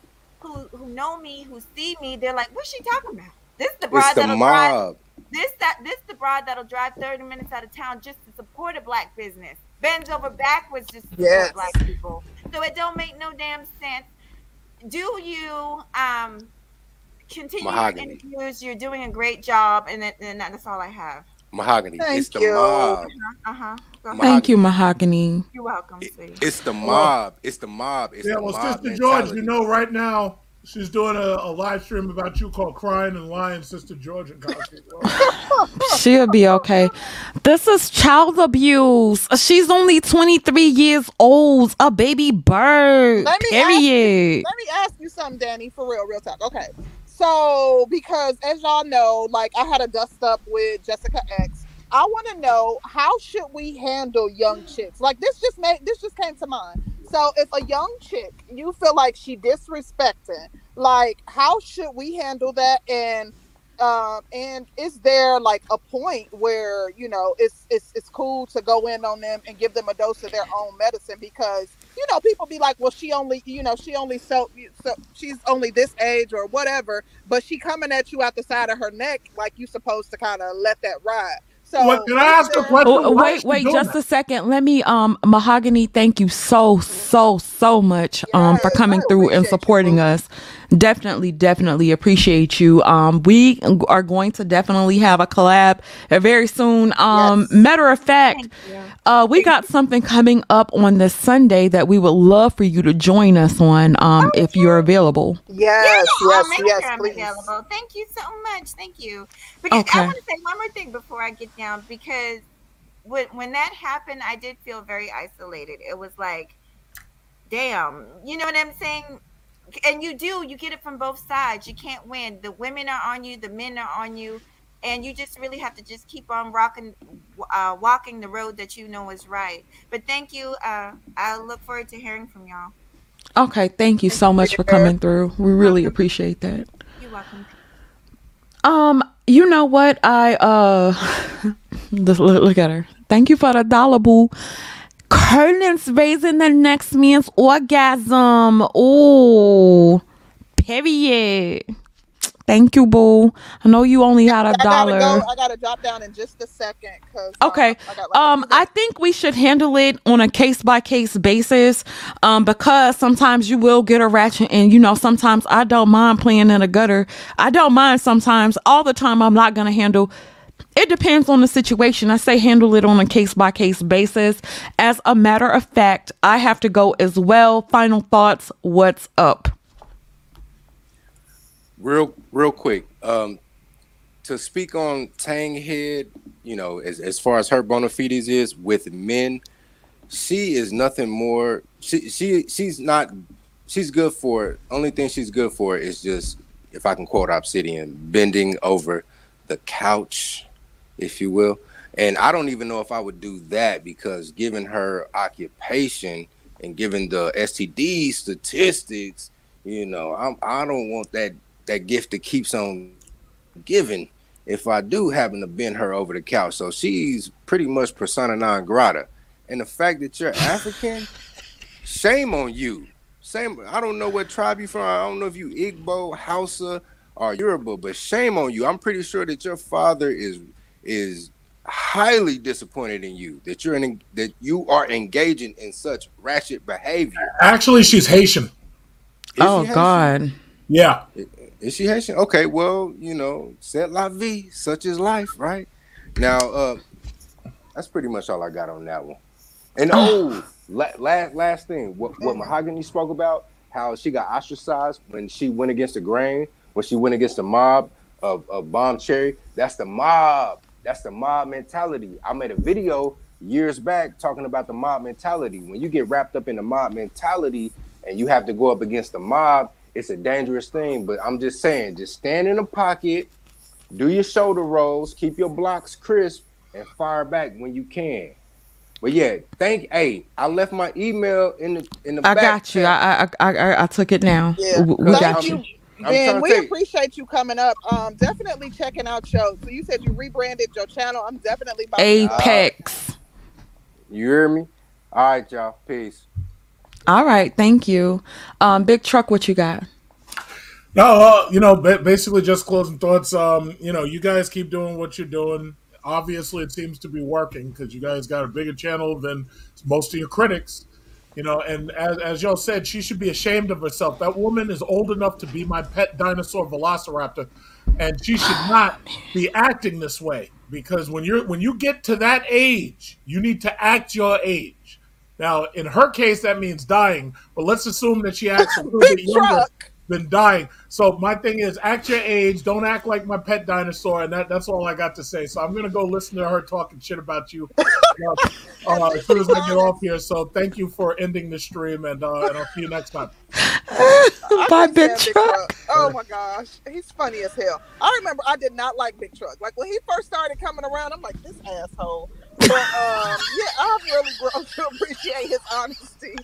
who who know me, who see me, they're like, "What's she talking about? This is the broad It's the that'll drive mob. this that this the broad that'll drive 30 minutes out of town just to support a black business. Bends over backwards just to support Yes. black people. So it don't make no damn sense. Do you um continue your Mahogany. interviews? You're doing a great job, and, that, and that's all I have. Mahogany. Thank it's the you. mob. Uh huh. Go. Thank you, Mahogany. You're welcome, It- it's the mob. It's the mob. It's yeah, the well, mob Sister George, you know, right now she's doing a, a live stream about you called "Crying and Lying." Sister George and Cosby. She'll be okay. This is child abuse. She's only 23 years old, a baby bird. Let me ask Period. Let me ask you something, Danny, for real, real talk. Okay. So, because as y'all know, like I had a dust up with Jessica X. I want to know how should we handle young chicks? Like this just made this just came to mind. So, if a young chick you feel like she disrespecting, like how should we handle that? And um, and is there like a point where you know it's it's it's cool to go in on them and give them a dose of their own medicine because you know people be like, well, she only you know she only so, so she's only this age or whatever, but she coming at you out the side of her neck like you supposed to kind of let that ride. So What, can I ask a question? Oh, wait, wait, just that? a second. Let me, um, Mahogany, thank you so, so, so much, um, for coming through and appreciate you, supporting us. Definitely, definitely appreciate you. Um, we are going to definitely have a collab very soon. Um, Yes. matter of fact, uh, we got something coming up on this Sunday that we would love for you to join us on, um, if you're available. Yes, I'll yes, make yes, sure I'm please. available. Thank you so much. Thank you. Because Okay. I want to say one more thing before I get down because when when that happened, I did feel very isolated. It was like, damn, you know what I'm saying? And you do, you get it from both sides. You can't win. The women are on you, the men are on you, and you just really have to just keep on rocking, uh, walking the road that you know is right. But thank you. Uh, I look forward to hearing from y'all. Okay, thank you so much for coming through. We really appreciate that. You're welcome. Um, you know what? I uh [laughs] look, at her. Thank you for the dollar boo. Curtains raising the next man's orgasm. Oh, period. Thank you, boo. I know you only had a I gotta dollar. go. I gotta drop down in just a second because Okay. I got like Um, I think we should handle it on a case by case basis. Um, because sometimes you will get a ratchet, and you know, sometimes I don't mind playing in a gutter. I don't mind sometimes. All the time, I'm not gonna handle. It depends on the situation. I say handle it on a case by case basis. As a matter of fact, I have to go as well. Final thoughts. What's up? real real quick um to speak on tang head you know as, as far as her bona fides is with men she is nothing more she she she's not she's good for only thing she's good for is just if i can quote obsidian bending over the couch if you will and i don't even know if i would do that because given her occupation and given the std statistics you know i'm i don't want that that gift that keeps on giving if I do happen to bend her over the couch. So she's pretty much persona non grata. And the fact that you're African, [laughs] shame on you. Same. I don't know what tribe you're from. I don't know if you Igbo, Hausa, or Yoruba, but shame on you. I'm pretty sure that your father is is highly disappointed in you that you're in, that you are engaging in such ratchet behavior. Actually, she's Haitian. Is oh she Haitian? God. Yeah. Is she Haitian? Okay, well, you know, set la vie, such is life, right? Now, uh, that's pretty much all I got on that one. And [sighs] oh, la- last last thing, what what Mahogany spoke about, how she got ostracized when she went against the grain, when she went against the mob of, of Bomb Cherry. That's the mob. That's the mob mentality. I made a video years back talking about the mob mentality. When you get wrapped up in the mob mentality and you have to go up against the mob, it's a dangerous thing. But I'm just saying, just stand in a pocket, do your shoulder rolls, keep your blocks crisp, and fire back when you can. But yeah, thank. Hey, I left my email in the in the. Back. I back got you. I I I, I, I took it now. Yeah. We, we Thank got you. you. I'm trying Ben, to we tell you. appreciate you coming up. Um, definitely checking out shows. So you said you rebranded your channel. I'm definitely about to Apex. You hear me? All right, y'all. Peace. All right, thank you. Um, big truck, what you got? No, uh, you know, basically just closing thoughts. Um, you know, you guys keep doing what you're doing. Obviously, it seems to be working because you guys got a bigger channel than most of your critics. You know, and as, as y'all said, she should be ashamed of herself. That woman is old enough to be my pet dinosaur Velociraptor, and she should [sighs] not be acting this way. Because when you're when you get to that age, you need to act your age. Now, in her case, that means dying. But let's assume that she [laughs] acts a little bit younger truck. Than dying. So my thing is, act your age. Don't act like my pet dinosaur, and that, that's all I got to say. So I'm gonna go listen to her talking shit about you uh, uh, as soon as I get off here. So thank you for ending the stream, and uh, and I'll see you next time. [laughs] Bye, can't big stand truck. Oh my gosh, he's funny as hell. I remember I did not like Big Truck. Like when he first started coming around, I'm like this asshole. But um, yeah, I've really grown [laughs] to appreciate his honesty.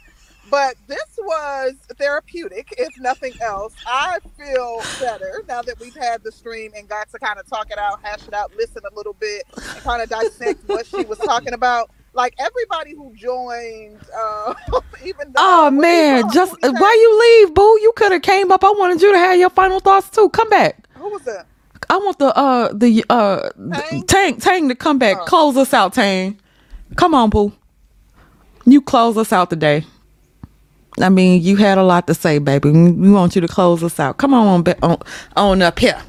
But this was therapeutic, if nothing else. I feel better now that we've had the stream and got to kind of talk it out, hash it out, listen a little bit, and kind of dissect what she was talking about. Like everybody who joined, uh, [laughs] even though Oh man, just why you leave, boo? You could have came up. I wanted you to have your final thoughts too. Come back. Who was that? I want the uh the uh Tang? Tang Tang to come back. Oh. Close us out, Tang. Come on, boo. You close us out today. I mean, you had a lot to say, baby. We want you to close us out. Come on, on, on, up here.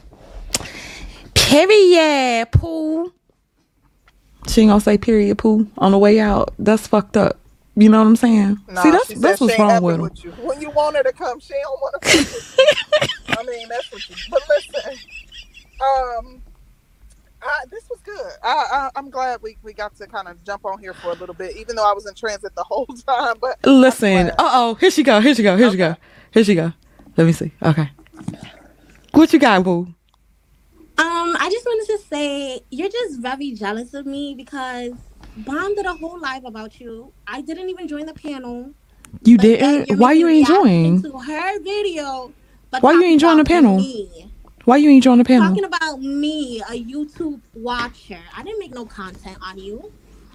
Period, poo. She ain't gonna say period, poo on the way out. That's fucked up. You know what I'm saying? Nah, See, that's said that's what's wrong with with you. When you want her to come, she don't want to [laughs] come. I mean, that's what you. But listen, um, I, this was good. I, I I'm glad we, we got to kind of jump on here for a little bit, even though I was in transit the [laughs] whole time. But Listen. Uh oh. Here she go. Here she go. Here she go. Here she go. Let me see. Okay. What you got, boo? Um, I just wanted to say you're just very jealous of me because Bomb did a whole live about you. I didn't even join the panel. You didn't? you're Why you making ain't reaction join? To her video. But Why you talking ain't join the panel? Me. Why you ain't join the panel? Talking about me, a YouTube watcher. I didn't make no content on you,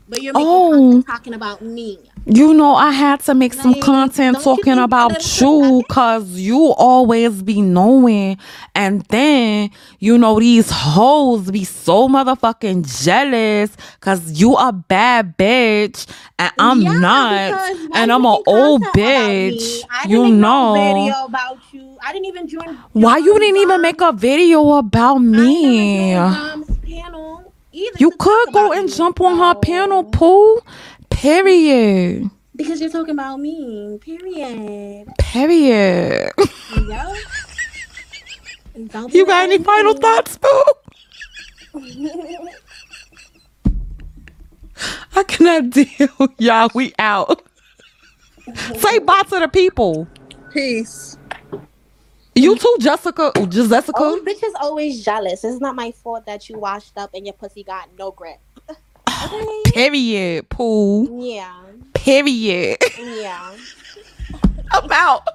but you're making Oh. talking about me. You know, I had to make some content talking about you because you always be knowing. And then, you know, these hoes be so motherfucking jealous because you a bad bitch and I'm Yeah, not. And I'm an old content about me? bitch. You make know. Video about you. I didn't even join. Why you didn't even make a video about me? Never joined Bomb's panel either You could go and you, jump on her panel, Pooh. Period. Because you're talking about me. Period. Period. Yo. [laughs] You got any final me. thoughts, boo? I cannot [laughs] deal. Y'all, we out. Say bye to the people. Peace. You too, Jessica. Oh, just Jessica. Oh, bitch is always jealous. It's not my fault that you washed up and your pussy got no grip. [sighs] Okay? Period, Pooh. Yeah. Period. Yeah. [laughs] I'm out.